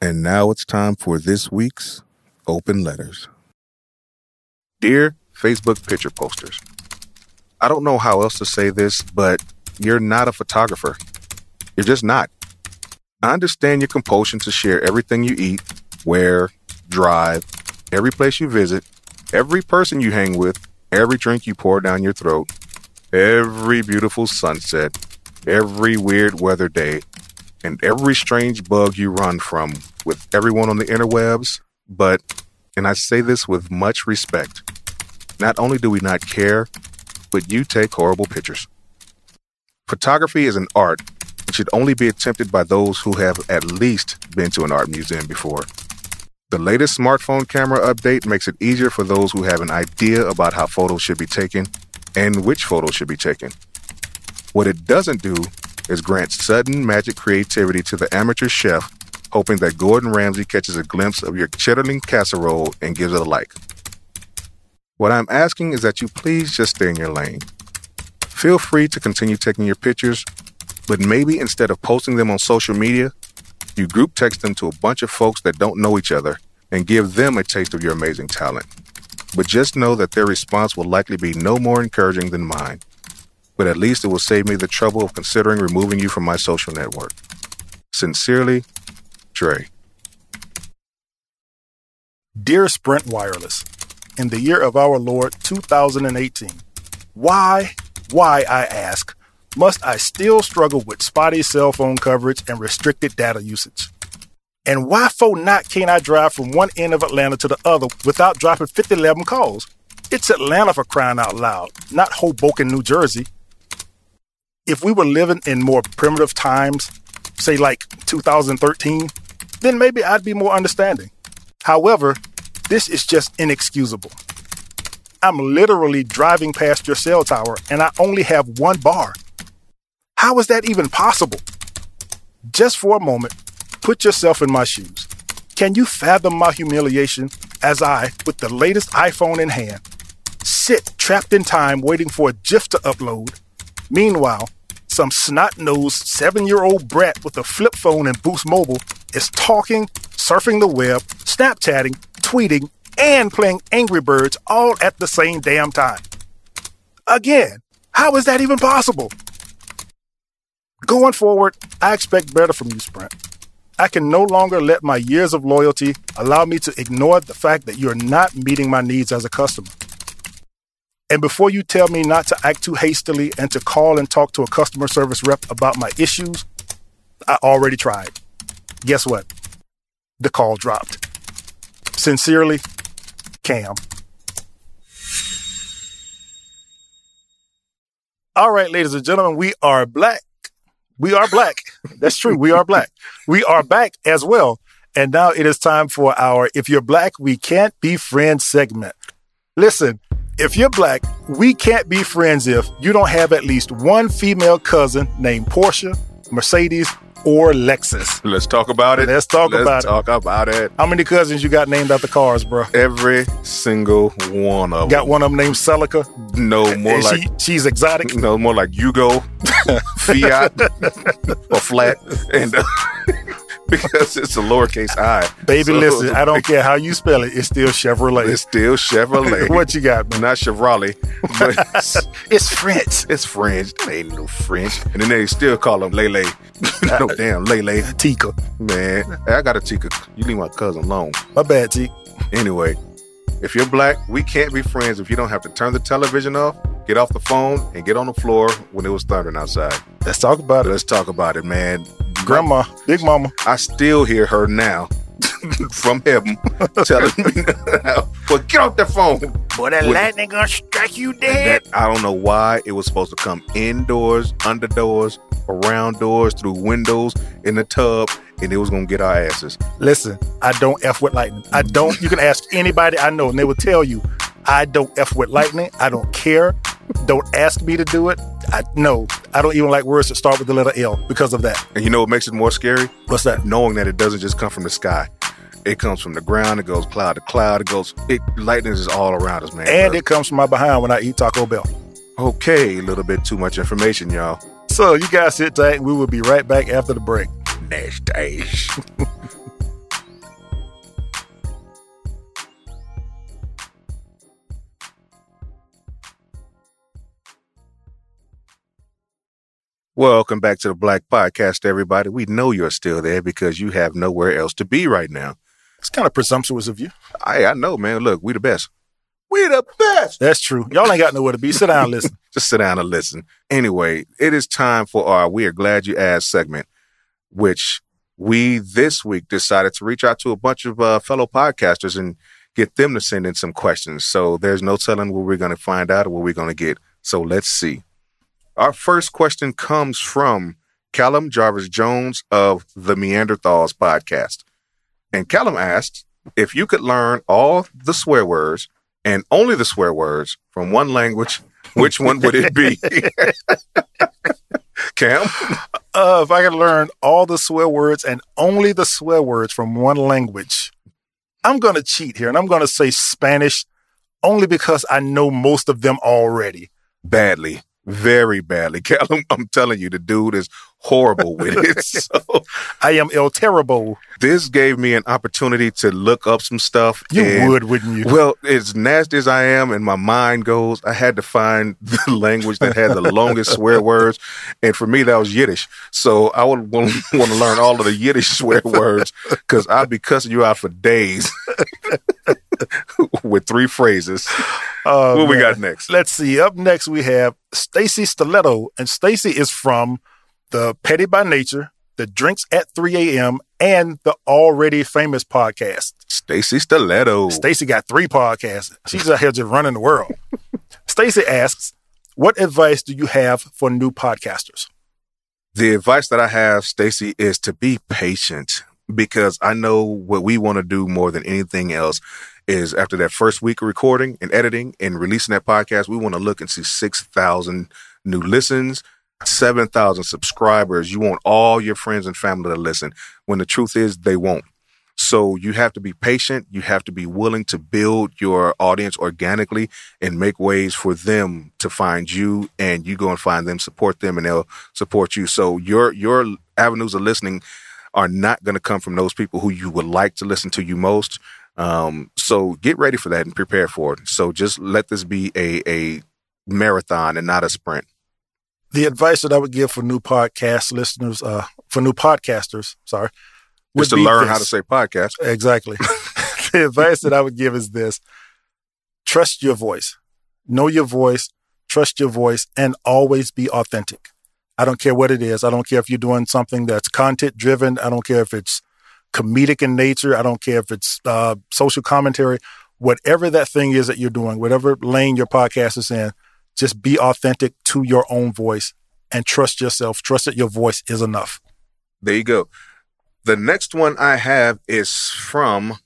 And now it's time for this week's open letters. Dear Facebook picture posters, I don't know how else to say this, but you're not a photographer. You're just not. I understand your compulsion to share everything you eat wear, drive, every place you visit, every person you hang with, every drink you pour down your throat, every beautiful sunset, every weird weather day, and every strange bug you run from with everyone on the interwebs. But, and I say this with much respect, not only do we not care, but you take horrible pictures. Photography is an art and should only be attempted by those who have at least been to an art museum before. The latest smartphone camera update makes it easier for those who have an idea about how photos should be taken and which photos should be taken. What it doesn't do is grant sudden magic creativity to the amateur chef, hoping that Gordon Ramsay catches a glimpse of your chitterling casserole and gives it a like. What I'm asking is that you please just stay in your lane. Feel free to continue taking your pictures, but maybe instead of posting them on social media, you group text them to a bunch of folks that don't know each other and give them a taste of your amazing talent. But just know that their response will likely be no more encouraging than mine. But at least it will save me the trouble of considering removing you from my social network. Sincerely, Trey. Dear Sprint Wireless, in the year of our Lord 2018, why, why, I ask, must I still struggle with spotty cell phone coverage and restricted data usage? And why for not can't I drive from one end of Atlanta to the other without dropping 5011 calls? It's Atlanta for crying out loud, not Hoboken, New Jersey. If we were living in more primitive times, say like 2013, then maybe I'd be more understanding. However, this is just inexcusable. I'm literally driving past your cell tower and I only have one bar. How is that even possible? Just for a moment, put yourself in my shoes. Can you fathom my humiliation as I, with the latest iPhone in hand, sit trapped in time waiting for a GIF to upload? Meanwhile, some snot nosed seven year old brat with a flip phone and Boost Mobile is talking, surfing the web, Snapchatting, tweeting, and playing Angry Birds all at the same damn time. Again, how is that even possible? Going forward, I expect better from you, Sprint. I can no longer let my years of loyalty allow me to ignore the fact that you're not meeting my needs as a customer. And before you tell me not to act too hastily and to call and talk to a customer service rep about my issues, I already tried. Guess what? The call dropped. Sincerely, Cam. All right, ladies and gentlemen, we are black. We are black. That's true. We are black. We are back as well. And now it is time for our If You're Black, We Can't Be Friends segment. Listen, if you're black, we can't be friends if you don't have at least one female cousin named Portia, Mercedes, or Lexus. Let's talk about it. Let's talk Let's about it. talk about it. How many cousins you got named after cars, bro? Every single one of Got them. Got one of them named Celica. No more and like she, she's exotic. no more like Yugo, Fiat, or Flat, and uh, because it's a lowercase i. Baby, So- listen, I don't care how you spell it. It's still Chevrolet. It's still Chevrolet. what you got, man? Not Chevrolet, but it's, It's French. it's French. That ain't no French. And then they still call them Lele. no uh, damn Lele. Tika. Man, I got a Tika. You leave my cousin alone. My bad, Tika. Anyway, if you're black, we can't be friends if you don't have to turn the television off, get off the phone, and get on the floor when it was thundering outside. Let's talk about it. Let's talk about it, man. Grandma, Big Mama. I still hear her now from heaven telling me, well, get off the phone. Boy, that With- lightning gonna strike you dead. that, I don't know why it was supposed to come indoors, under doors, around doors, through windows, in the tub, and it was gonna get our asses. Listen, I don't F with lightning. I don't. You can ask anybody I know, and they will tell you, I don't F with lightning. I don't care. Don't ask me to do it. I no. I don't even like words that start with the letter L because of that. And you know what makes it more scary? What's that? Knowing that it doesn't just come from the sky. It comes from the ground. It goes cloud to cloud. It goes. It lightning is all around us, man. And it comes from my behind when I eat Taco Bell. okay, a little bit too much information, y'all. So you guys sit tight, and we will be right back after the break. Nash dash. Welcome back to the Black Podcast, everybody. We know you're still there because you have nowhere else to be right now. It's kind of presumptuous of you. I I know, man. Look, we the best. We the best. That's true. Y'all ain't got nowhere to be. Sit down, and listen. Just sit down and listen. Anyway, it is time for our We Are Glad You Asked segment, which we this week decided to reach out to a bunch of uh, fellow podcasters and get them to send in some questions. So there's no telling what we're going to find out or what we're going to get. So let's see. Our first question comes from Callum Jarvis Jones of the Meanderthals podcast. And Callum asks if you could learn all the swear words and only the swear words from one language, which one would it be? Cam? Uh, if I could learn all the swear words and only the swear words from one language, I'm going to cheat here and I'm going to say Spanish only because I know most of them already. Badly very badly. Callum, I'm telling you, the dude is horrible with it. So I am ill Terrible. This gave me an opportunity to look up some stuff. You and, would, wouldn't you? Well, as nasty as I am and my mind goes, I had to find the language that had the longest swear words. And for me, that was Yiddish. So I would want, want to learn all of the Yiddish swear words because I'd be cussing you out for days with three phrases. Oh, what man. we got next? Let's see. Up next, we have Stacy Stiletto. And Stacy is from the Petty by Nature, the Drinks at 3 a.m., and the already famous podcast. Stacy Stiletto. Stacy got three podcasts. She's out here just running the world. Stacy asks, What advice do you have for new podcasters? The advice that I have, Stacy, is to be patient because I know what we want to do more than anything else is after that first week of recording and editing and releasing that podcast, we want to look and see 6,000 new listens, 7,000 subscribers. You want all your friends and family to listen when the truth is they won't. So you have to be patient. You have to be willing to build your audience organically and make ways for them to find you and you go and find them, support them and they'll support you. So your, your avenues of listening are not going to come from those people who you would like to listen to you most. Um, so get ready for that and prepare for it. So just let this be a, a marathon and not a sprint the advice that I would give for new podcast listeners, uh, for new podcasters, sorry, was to learn this. how to say podcast. Exactly. the advice that I would give is this: trust your voice, know your voice, trust your voice, and always be authentic. I don't care what it is. I don't care if you're doing something that's content driven. I don't care if it's comedic in nature. I don't care if it's uh, social commentary. Whatever that thing is that you're doing, whatever lane your podcast is in, just be authentic to your own voice and trust yourself. Trust that your voice is enough. There you go. The next one I have is from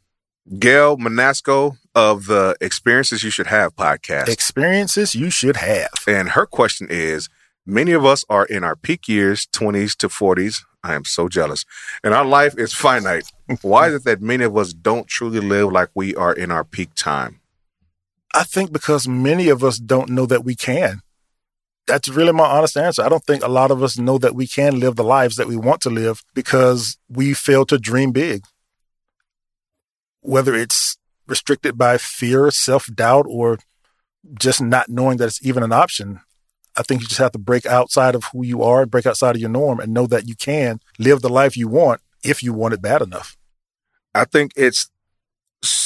Gail Manasco of the Experiences You Should Have podcast. Experiences You Should Have. And her question is Many of us are in our peak years, 20s to 40s. I am so jealous. And our life is finite. Why is it that many of us don't truly live like we are in our peak time? I think because many of us don't know that we can. That's really my honest answer. I don't think a lot of us know that we can live the lives that we want to live because we fail to dream big. Whether it's restricted by fear, self doubt, or just not knowing that it's even an option. I think you just have to break outside of who you are, break outside of your norm, and know that you can live the life you want if you want it bad enough. I think it's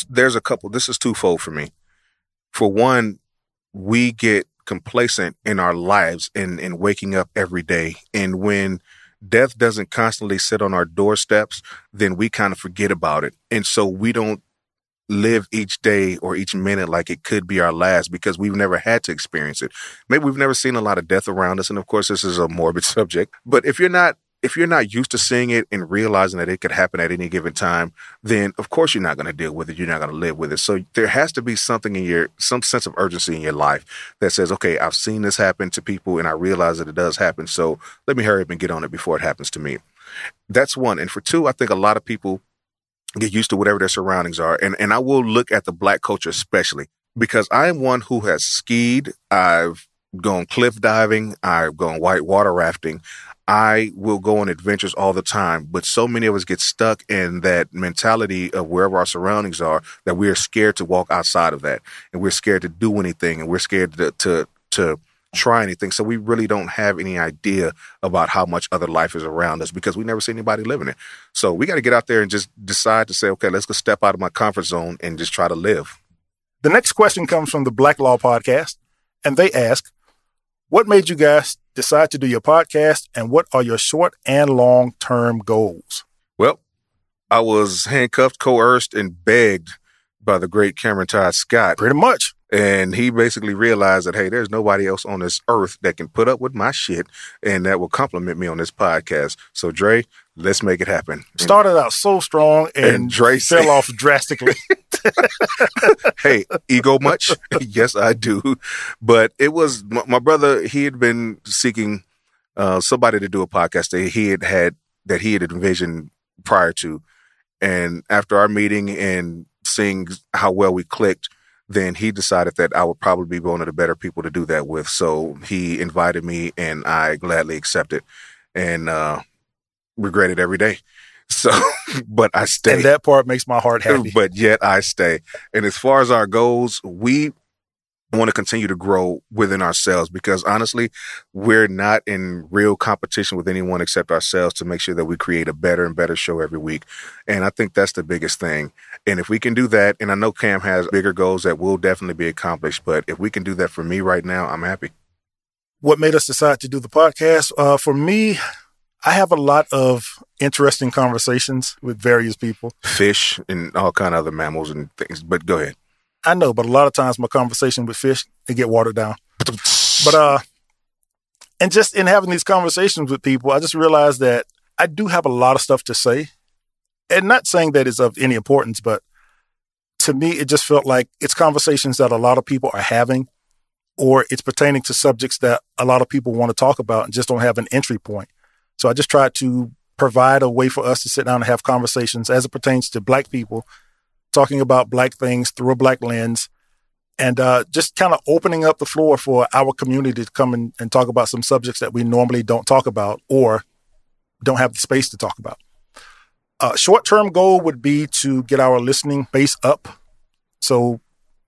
there's a couple. This is twofold for me for one, we get complacent in our lives and, and waking up every day. And when death doesn't constantly sit on our doorsteps, then we kind of forget about it. And so we don't live each day or each minute like it could be our last because we've never had to experience it. Maybe we've never seen a lot of death around us. And of course, this is a morbid subject. But if you're not if you're not used to seeing it and realizing that it could happen at any given time, then of course you're not going to deal with it. You're not going to live with it. So there has to be something in your, some sense of urgency in your life that says, okay, I've seen this happen to people and I realize that it does happen. So let me hurry up and get on it before it happens to me. That's one. And for two, I think a lot of people get used to whatever their surroundings are. And, and I will look at the black culture especially because I am one who has skied. I've gone cliff diving. I've gone white water rafting. I will go on adventures all the time, but so many of us get stuck in that mentality of wherever our surroundings are that we are scared to walk outside of that, and we're scared to do anything, and we're scared to to to try anything. So we really don't have any idea about how much other life is around us because we never see anybody living it. So we got to get out there and just decide to say, okay, let's go step out of my comfort zone and just try to live. The next question comes from the Black Law Podcast, and they ask, "What made you guys decide to do your podcast, and what are your short and long term goals? Well, I was handcuffed, coerced, and begged by the great Cameron Todd Scott. Pretty much. And he basically realized that, hey, there's nobody else on this earth that can put up with my shit and that will compliment me on this podcast. So, Dre, let's make it happen. Started out so strong and, And Dre fell said- off drastically. hey, ego much? yes, I do. But it was my, my brother. He had been seeking uh, somebody to do a podcast that he had had that he had envisioned prior to, and after our meeting and seeing how well we clicked, then he decided that I would probably be one of the better people to do that with. So he invited me, and I gladly accepted, and uh, regret it every day. So, but I stay. and that part makes my heart happy. but yet I stay. And as far as our goals, we want to continue to grow within ourselves because honestly, we're not in real competition with anyone except ourselves to make sure that we create a better and better show every week. And I think that's the biggest thing. And if we can do that, and I know Cam has bigger goals that will definitely be accomplished, but if we can do that for me right now, I'm happy. what made us decide to do the podcast? Uh, for me, I have a lot of interesting conversations with various people. Fish and all kind of other mammals and things. But go ahead. I know, but a lot of times my conversation with fish they get watered down. But uh, and just in having these conversations with people, I just realized that I do have a lot of stuff to say, and not saying that it's of any importance, but to me, it just felt like it's conversations that a lot of people are having, or it's pertaining to subjects that a lot of people want to talk about and just don't have an entry point. So I just tried to provide a way for us to sit down and have conversations as it pertains to Black people, talking about Black things through a Black lens, and uh, just kind of opening up the floor for our community to come in and talk about some subjects that we normally don't talk about or don't have the space to talk about. A short term goal would be to get our listening base up. So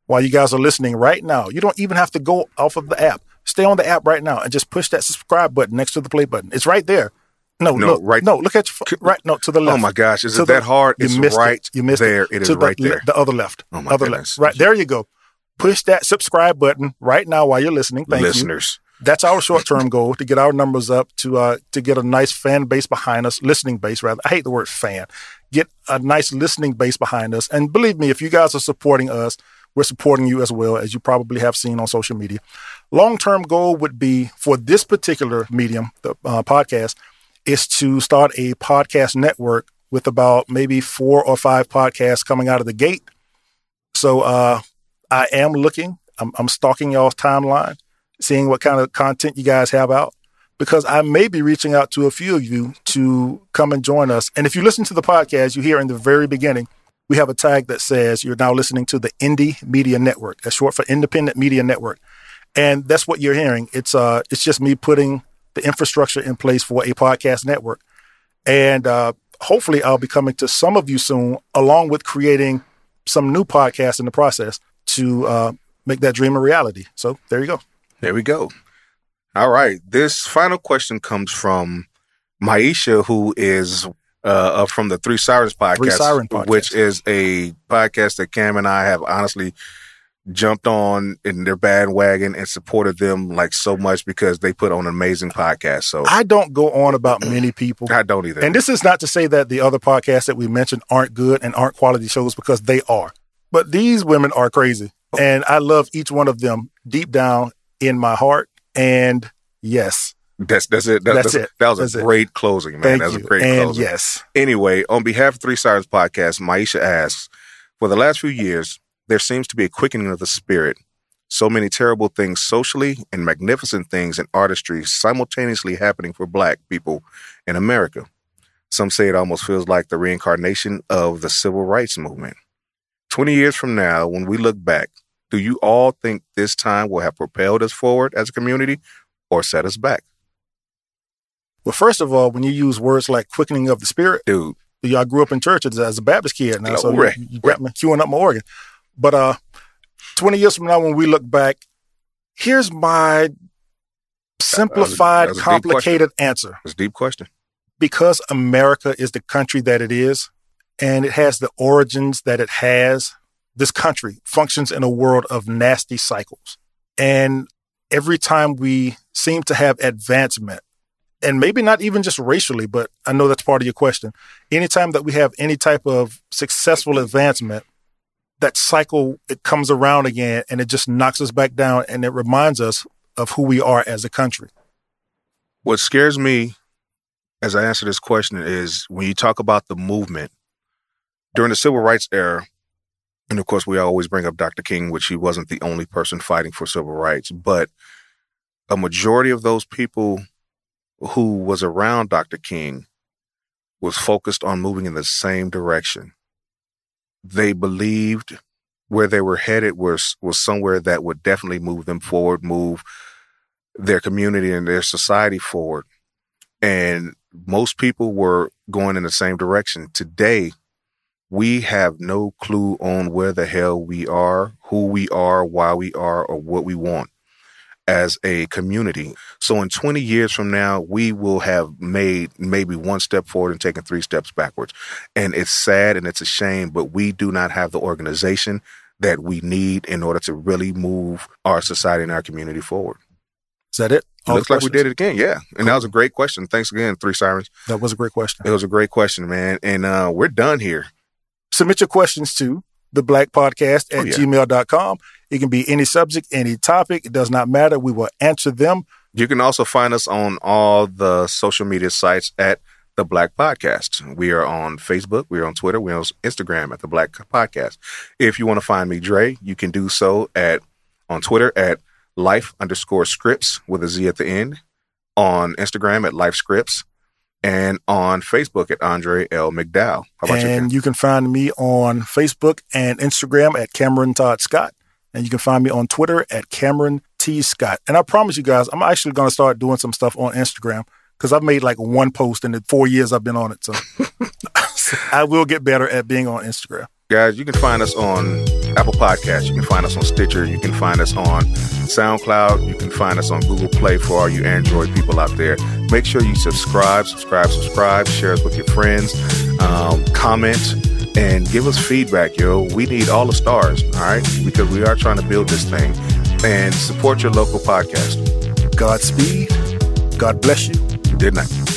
while you guys are listening right now, you don't even have to go off of the app. Stay on the app right now and just push that subscribe button next to the play button. It's right there. No, No, look, right- No, look at your right. No, to the left. Oh my gosh, is To it the- that hard? You It's missed right it. You missed there. It, It is the right there. The other left. Oh my other goodness. left. Right there you go. Push that subscribe button right now while you're listening. Thank you. Listeners. That's our short term goal to get our numbers up to uh to get a nice fan base behind us, listening base rather. I hate the word fan. Get a nice listening base behind us. And believe me, if you guys are supporting us, we're supporting you as well, as you probably have seen on social media. Long term goal would be for this particular medium, the uh, podcast, is to start a podcast network with about maybe four or five podcasts coming out of the gate. So uh, I am looking, I'm, I'm stalking y'all's timeline, seeing what kind of content you guys have out, because I may be reaching out to a few of you to come and join us. And if you listen to the podcast, you hear in the very beginning, we have a tag that says you're now listening to the Indie Media Network. That's short for Independent Media Network. And that's what you're hearing. It's uh it's just me putting the infrastructure in place for a podcast network. And uh hopefully I'll be coming to some of you soon, along with creating some new podcasts in the process to uh make that dream a reality. So there you go. There we go. All right. This final question comes from Maisha, who is uh, from the Three Sirens podcast, Three Siren Podcast. which is a podcast that Cam and I have honestly jumped on in their bandwagon and supported them like so much because they put on an amazing podcast. So I, don't go on about many people. I don't either. And this is not to say that the other podcasts that we mentioned aren't good and aren't quality shows because they are. But these women are crazy. And I love each one of them deep down in my heart. And yes, that's that's it. That, That's it. That was That's a it. great closing, man. thank that was you. a great and closing. yes, Anyway, on behalf of Three Sirens Podcast, Maisha asks, for the last few years, there seems to be a quickening of the spirit. So many terrible things socially and magnificent things in artistry simultaneously happening for black people in America. Some say it almost feels like the reincarnation of the civil rights movement. 20 years from now, when we look back, do you all think this time will have propelled us forward as a community or set us back? well, first of all, when you use words like quickening of the spirit, Dude, y'all grew up in church as, a Baptist kid now, so you, Glory. you got me cueing up my organ. But uh, 20 years from now, when we look back, here's my simplified, that was deep complicated answer. it's a deep question. because America is the country that it is and it has the origins that it has, this country functions in a world of nasty cycles. And every time we seem to have advancement, and maybe not even just racially, but I know that's part of your question. Anytime that we have any type of successful advancement, that cycle, it comes around again and it just knocks us back down and it reminds us of who we are as a country. What scares me as I answer this question is when you talk about the movement during the civil rights era, and of course, we always bring up Dr. King, which he wasn't the only person fighting for civil rights, but a majority of those people who was around Dr. King was focused on moving in the same direction. They believed where they were headed was was somewhere that would definitely move them forward, move their community and their society forward. And most people were going in the same direction. Today, we have no clue on where the hell we are, who we are, why we are, or what we want as a community. So in 20 years from now, we will have made maybe one step forward and taken three steps backwards. And it's sad and it's a shame, but we do not have the organization that we need in order to really move our society and our community forward. Is that it? All Looks like we did it again. Yeah. And cool. that was a great question. Thanks again, Three Sirens. That was a great question. It was a great question, man. And uh, we're done here. Submit your questions to the black podcast at oh, yeah. gmail.com. It can be any subject, any topic. It does not matter. We will answer them. You can also find us on all the social media sites at the Black Podcast. We are on Facebook, we're on Twitter, we're on Instagram at the Black Podcast. If you want to find me, Dre, you can do so at on Twitter at life underscore scripts with a Z at the end, on Instagram at life scripts, and on Facebook at Andre L. McDowell. and you, you can find me on Facebook and Instagram at Cameron Todd Scott. And you can find me on Twitter at Cameron T. Scott. And I promise you guys, I'm actually going to start doing some stuff on Instagram because I've made like one post in the four years I've been on it. So I will get better at being on Instagram. Guys, you can find us on Apple Podcasts. You can find us on Stitcher. You can find us on SoundCloud. You can find us on Google Play for all you Android people out there. Make sure you subscribe, subscribe, subscribe, share us with your friends, um, comment, and give us feedback, yo. We need all the stars, all right? Because we are trying to build this thing and support your local podcast. Godspeed. God bless you. Good night.